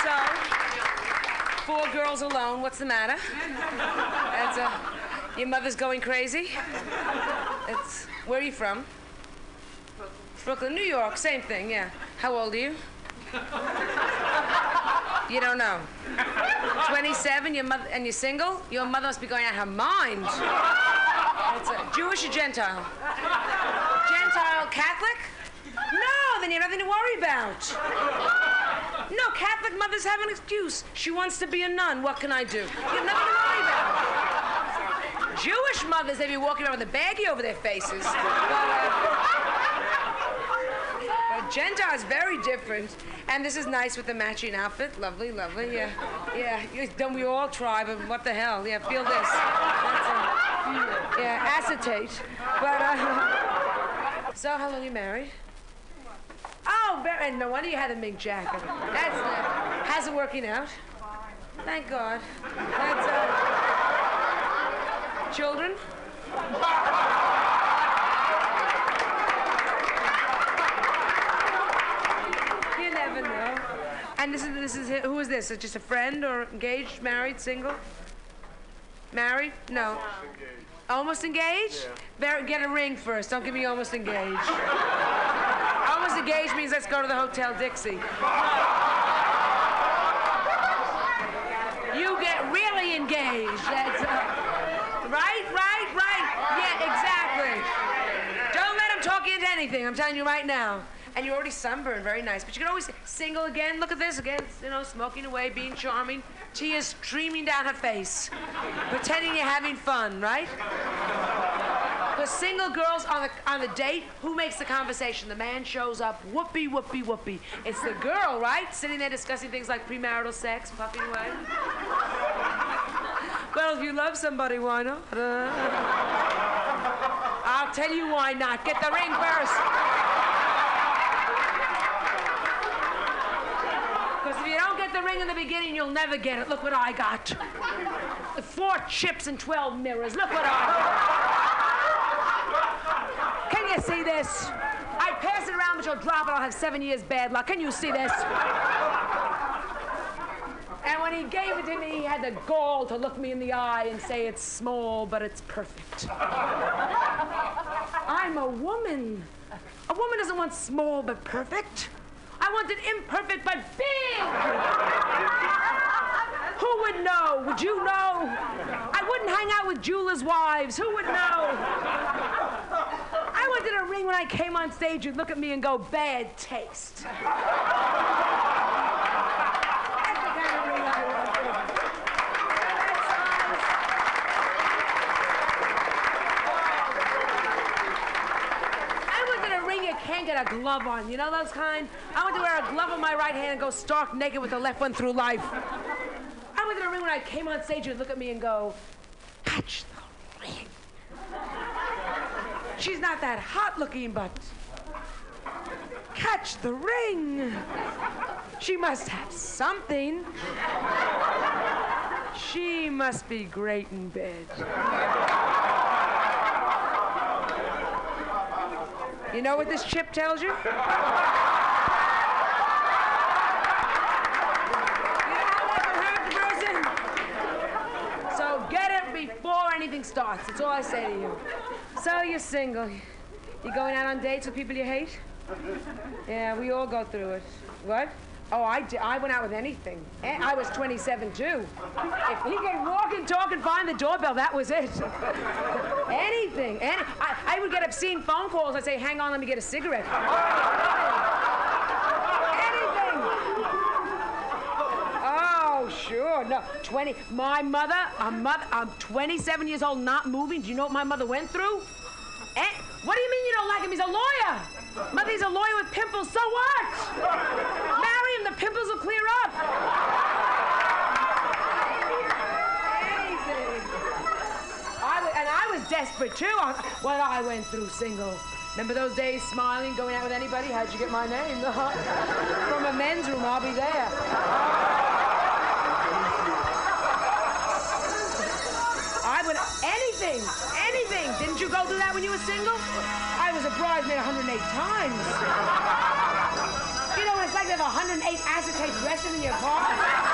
So, four girls alone. What's the matter? That's uh, your mother's going crazy. It's where are you from? Brooklyn, New York. Same thing. Yeah. How old are you? You don't know. 27. Your mother and you're single. Your mother must be going out of her mind. That's a Jewish or Gentile? Gentile Catholic? No, then you have nothing to worry about. No, Catholic mothers have an excuse. She wants to be a nun. What can I do? You have nothing to worry about. Jewish mothers, they be walking around with a baggie over their faces. But, uh, but very different. And this is nice with the matching outfit. Lovely, lovely. Yeah, yeah. Don't we all try? But what the hell? Yeah, feel this. A, yeah, acetate. But uh, so, how long you married? Oh, and no wonder you had a mink jacket. That's uh, how's it working out? Thank God. That's uh, children. You never know. And this is this is who is this? Is just a friend or engaged, married, single? Married? No. Almost engaged? Very, get a ring first. Don't give me almost engaged. almost engaged means let's go to the Hotel Dixie. You get really engaged. That's uh, right, right, right. Yeah, exactly. Don't let him talk you into anything. I'm telling you right now. And you're already sunburned, very nice. But you can always single again. Look at this again. You know, smoking away, being charming, tears streaming down her face, pretending you're having fun, right? Because single girls on the on the date, who makes the conversation? The man shows up, whoopee, whoopee, whoopee. It's the girl, right? Sitting there discussing things like premarital sex, puffing away. Well, if you love somebody, why not? I'll tell you why not. Get the ring first. Because if you don't the ring in the beginning, you'll never get it. Look what I got. Four chips and 12 mirrors. Look what I got. Can you see this? I pass it around, but you'll drop it. I'll have seven years bad luck. Can you see this? And when he gave it to me, he had the gall to look me in the eye and say, It's small, but it's perfect. I'm a woman. A woman doesn't want small but perfect. I want it imperfect but big. Who would know? Would you know? I wouldn't hang out with jewelers' wives. Who would know? I wanted a ring when I came on stage. You'd look at me and go, bad taste. That's the kind of ring I wanted. I wanted a ring you can't get a glove on. You know those kind? I want to wear a glove on my right hand and go stark naked with the left one through life. I wanted a ring when I came on stage. You'd look at me and go, catch the ring. She's not that hot looking, but catch the ring. She must have something. She must be great in bed. You know what this chip tells you? So get it before anything starts. That's all I say to you. So you're single. You're going out on dates with people you hate? Yeah, we all go through it. What? Oh, I, di- I went out with anything. And I was 27 too. If he could walk and talk and find the doorbell, that was it. anything. Any, I, I would get obscene phone calls. I'd say, hang on, let me get a cigarette. anything. Oh, sure. No, 20. My mother, a mother, I'm 27 years old, not moving. Do you know what my mother went through? Eh? What do you mean you don't like him? He's a lawyer. Mother, he's a lawyer with pimples. So what? pimples will clear up. I, and I was desperate too on what I went through single. Remember those days smiling, going out with anybody? How'd you get my name? From a men's room, I'll be there. I would anything, anything. Didn't you go through that when you were single? I was a bridesmaid 108 times have 108 acetate dresses in your car?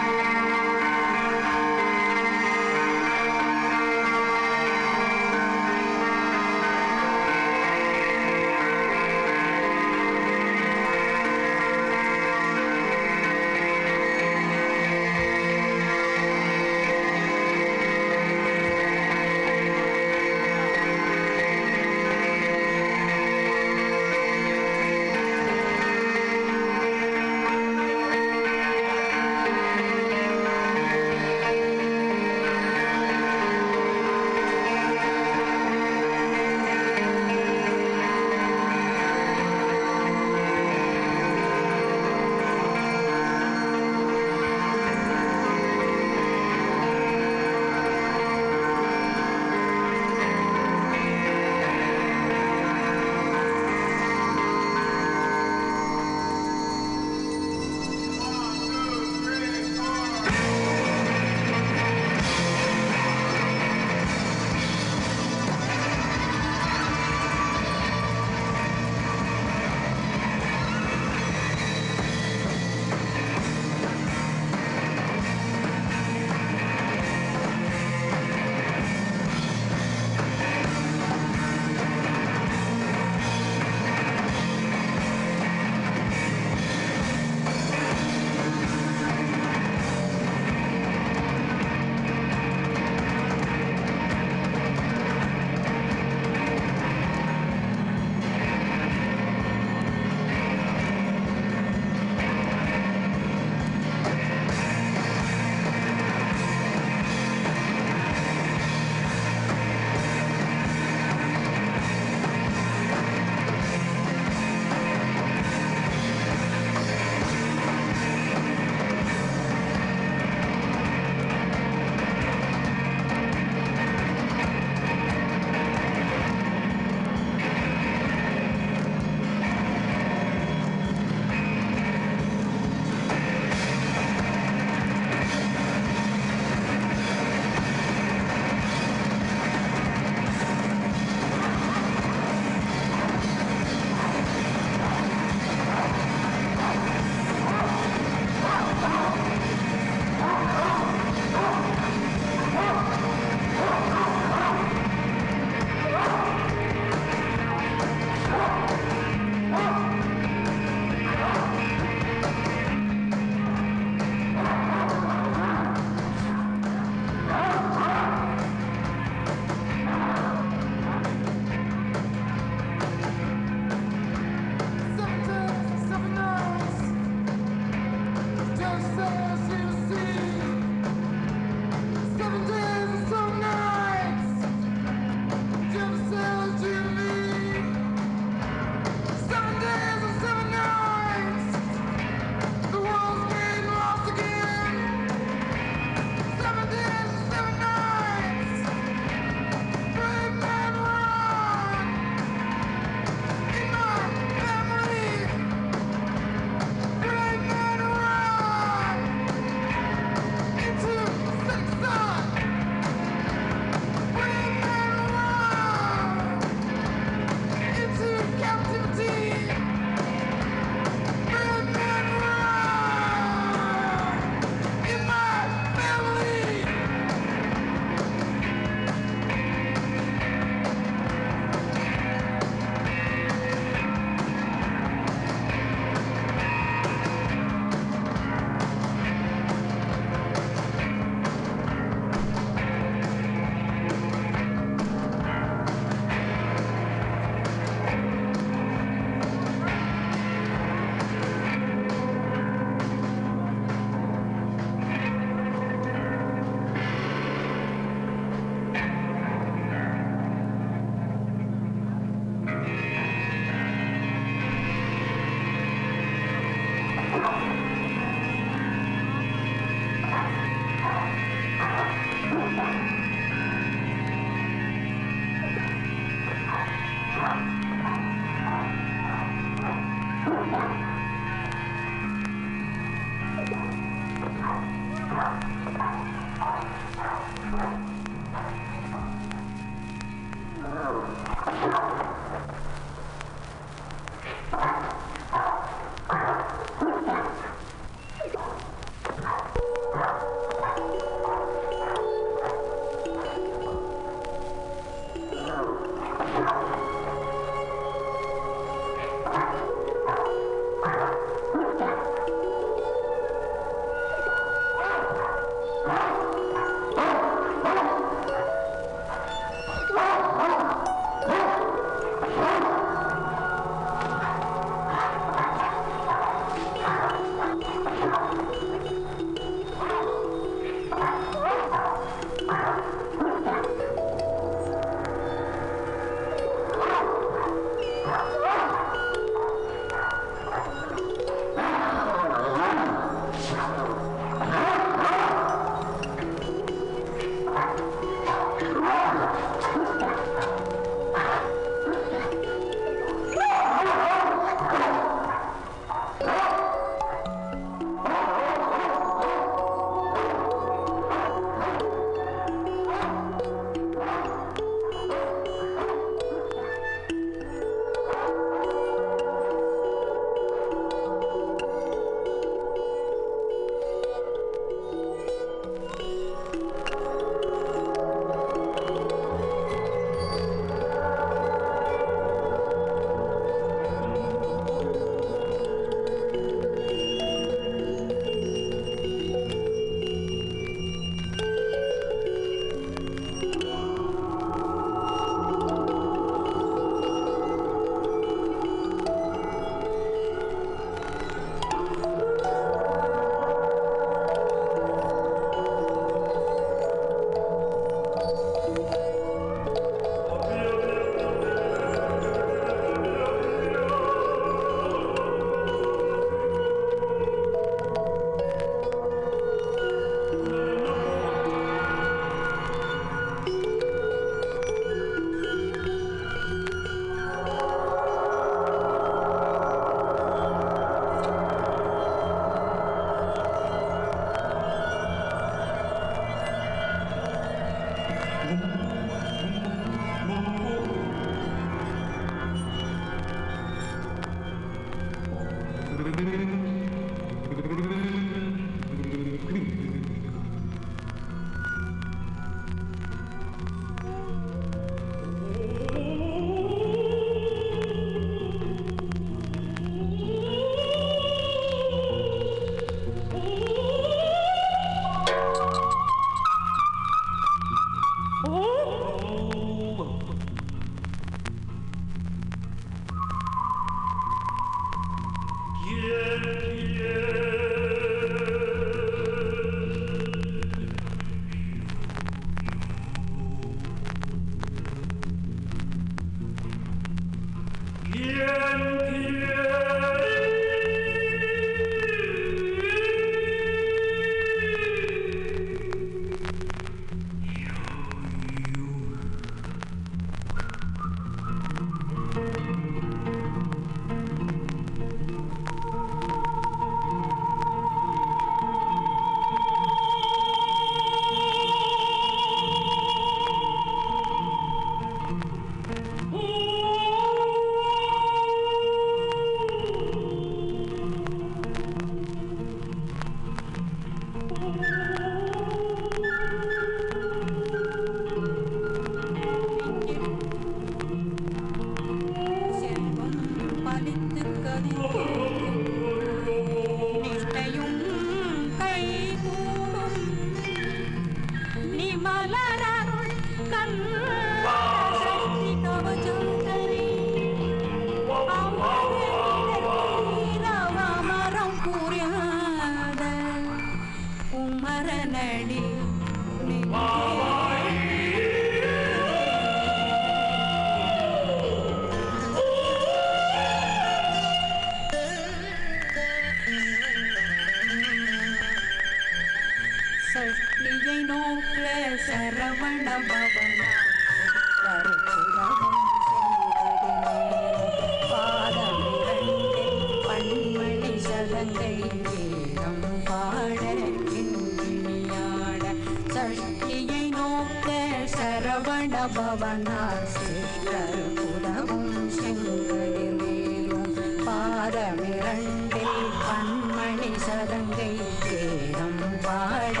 Saravana பவனார் சிற்றற்புதமும் செங்கதிலேயும் பாதமிரண்டில் பன்மணி சதங்கை தேரம் பாட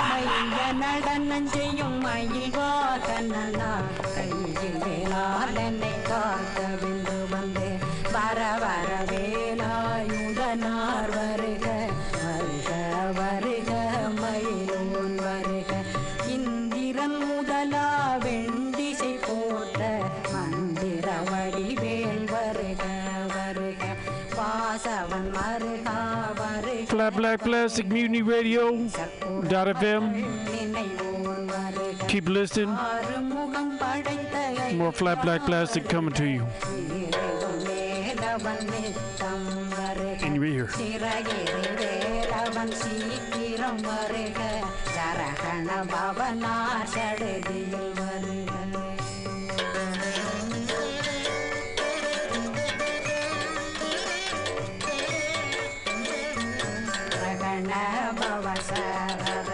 மைய நடனம் செய்யும் மயில்வாகனார் கையில் வேளாளனை காக்க விந்து வந்தே வர வர வேலாயுதனார் வருக Flat Black Plastic Mutiny Radio dot FM. நினைவோன் வருக Keep listening. ஆறுமுகம் படைத்த More Flat Black Plastic coming to you. Velavan நித்தம் வருக And you're here. சிறகிரி வேலவன் சீக்கிரம் வருக சரகண பவனார் சடுதியில் வருக ரகண பவ சரரரரரகண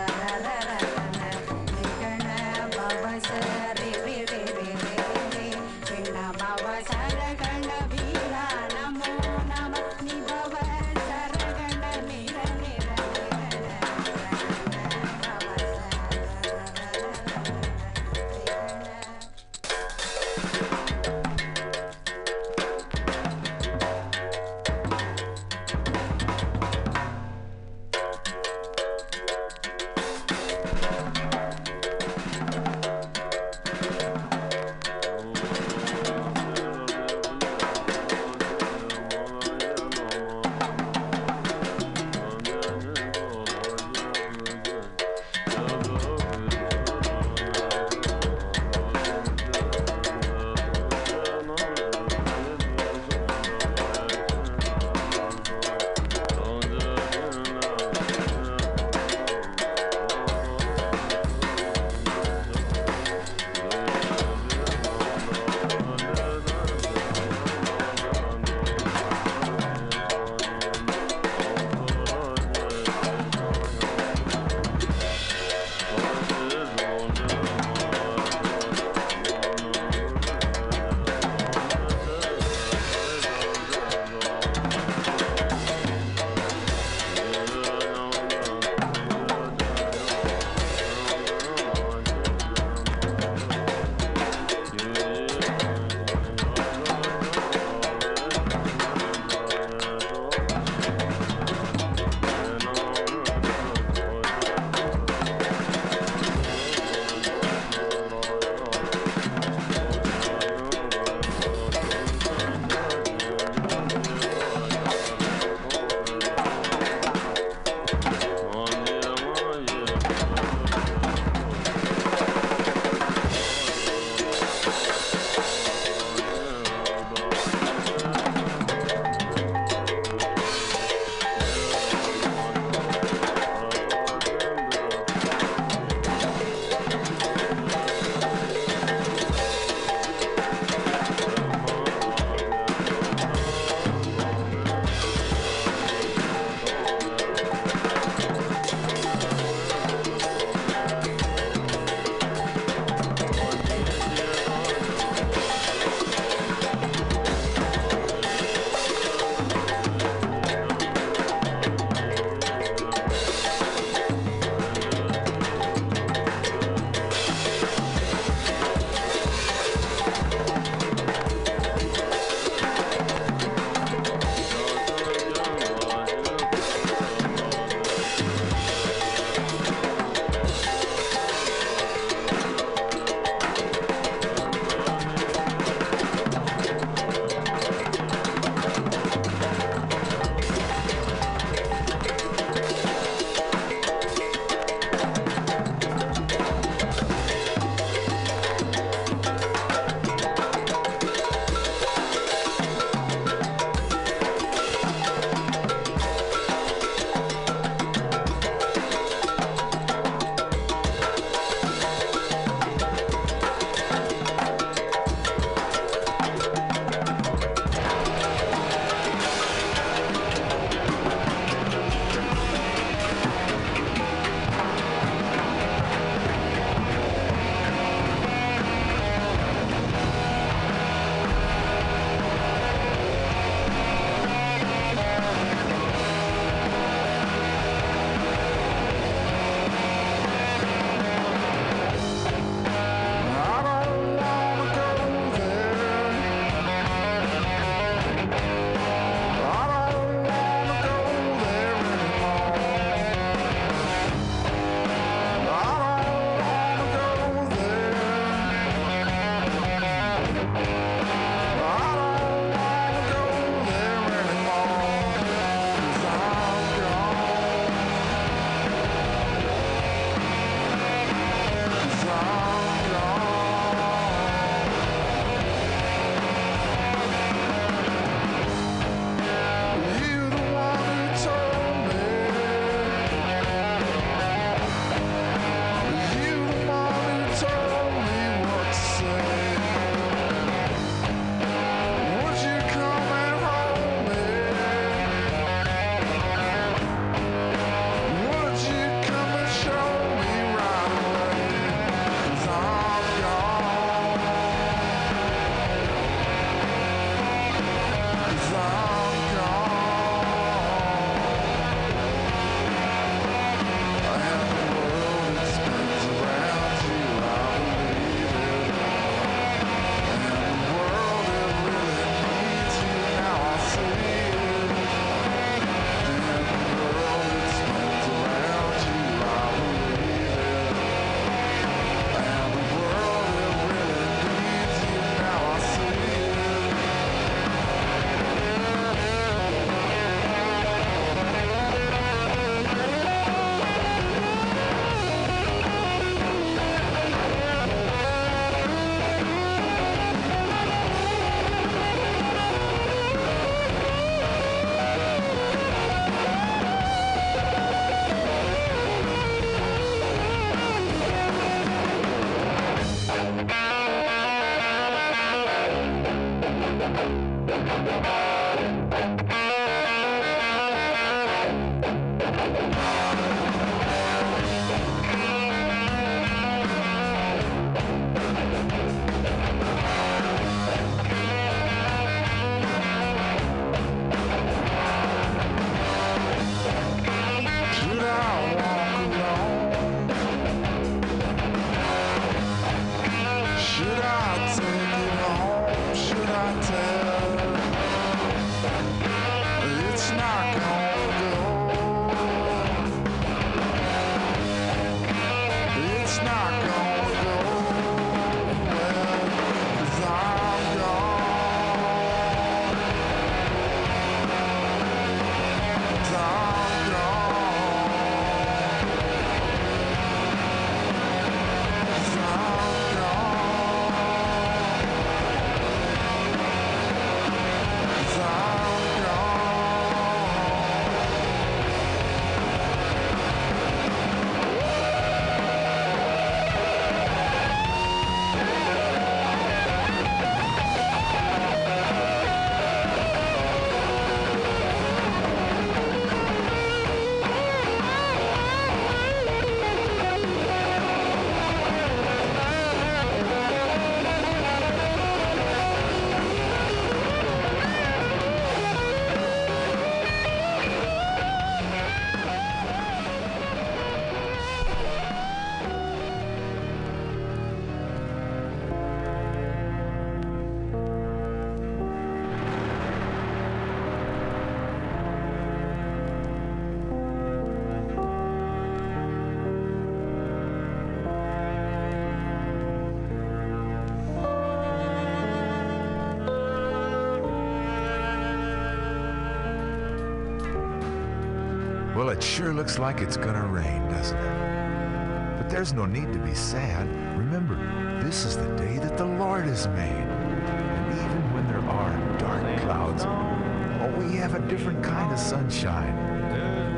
looks like it's gonna rain, doesn't it? But there's no need to be sad. Remember, this is the day that the Lord has made. And even when there are dark clouds, oh, we have a different kind of sunshine.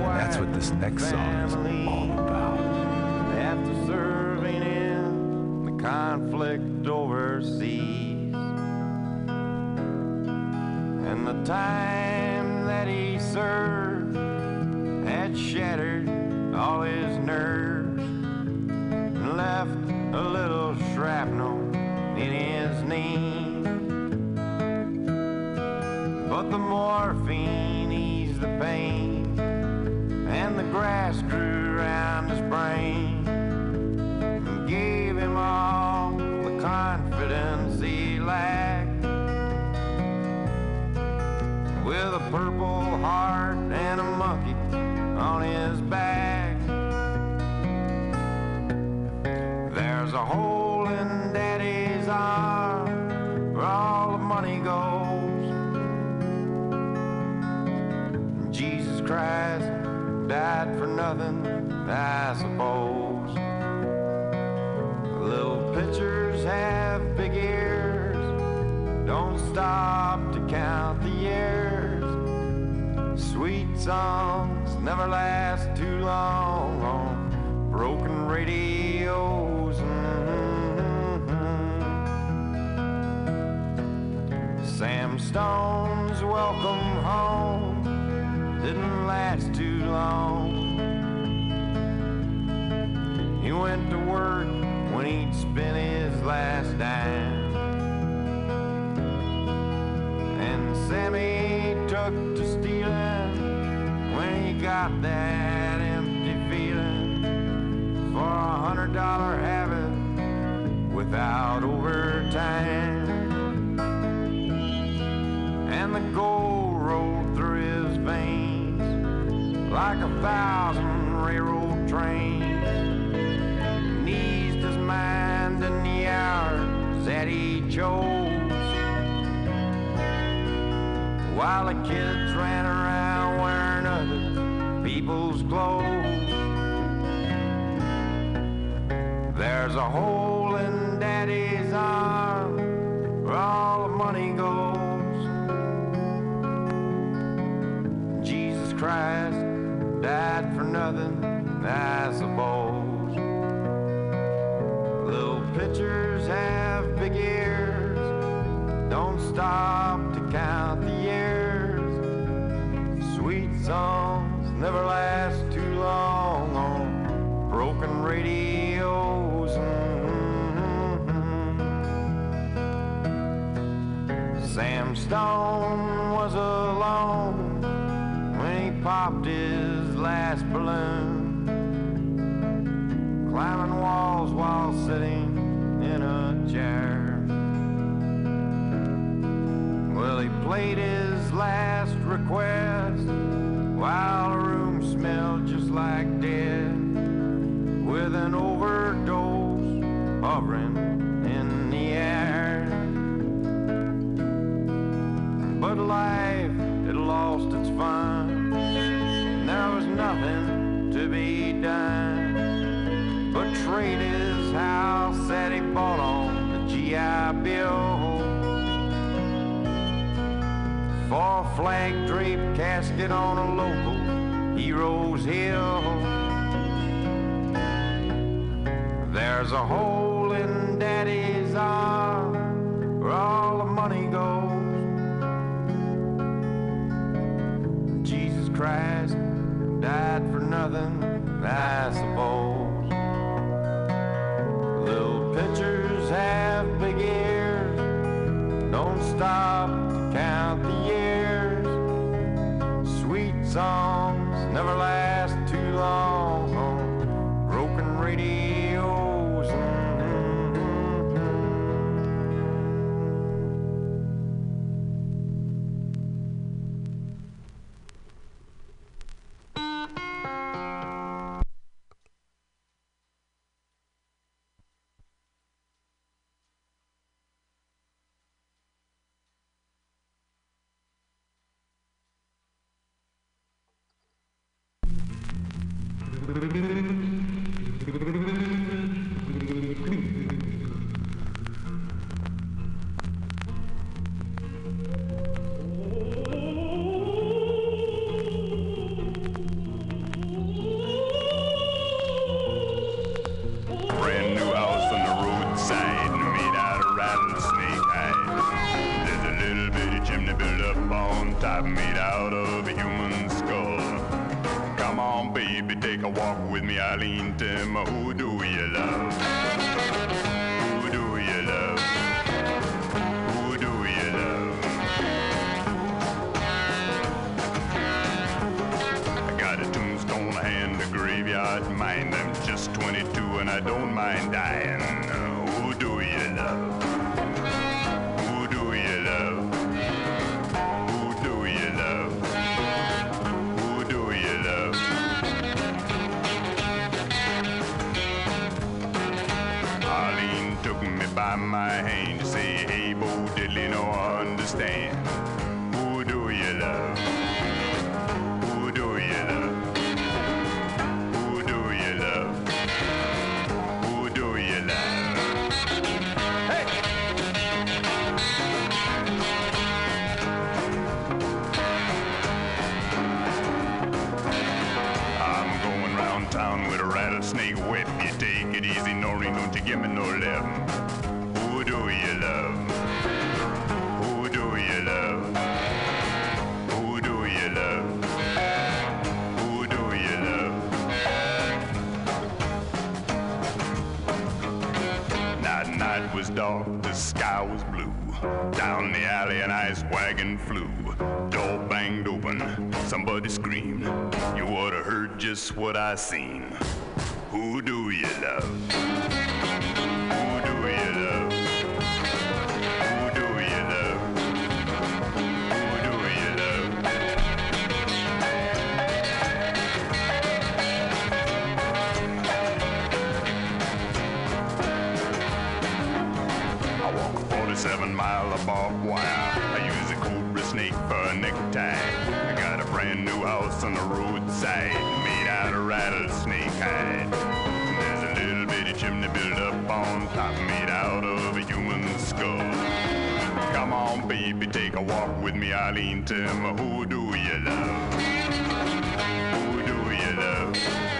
That's what this next song is all went to work when he'd spent his last dime. And Sammy took to stealing when he got that empty feeling for a hundred dollar habit without overtime. And the gold rolled through his veins like a thousand While the kids ran around wearing other people's clothes. There's a hole in Daddy's arm where all the money goes. Jesus Christ died for nothing, I suppose. Little pitchers have big ears, don't stop to count the years. Songs never last too long on broken radios. Mhm. Sam Stone was alone when he popped his flag draped casket on a local hero's hill. There's a hole in Daddy's arm where all the money goes. Jesus Christ died for nothing, suppose. Me, me who do you love? Who do you love? Who do you love? I got a tombstone and a graveyard mind. I'm just 22 and I don't mind dying. Down the alley an ice wagon flew. Door banged open, somebody screamed. You oughta heard just what I seen. Who do you love? Walk with me, Eileen. Me who do you love? Who do you love?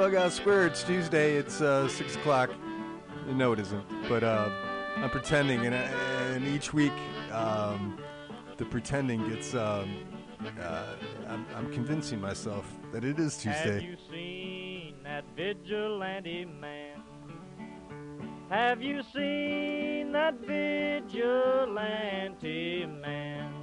Bug Out Square. It's Tuesday. It's uh, six o'clock. No, it isn't. But uh, I'm pretending, and, and each week um, the pretending gets. Um, uh, I'm, I'm convincing myself that it is Tuesday. Have you seen that vigilante man? Have you seen that vigilante man?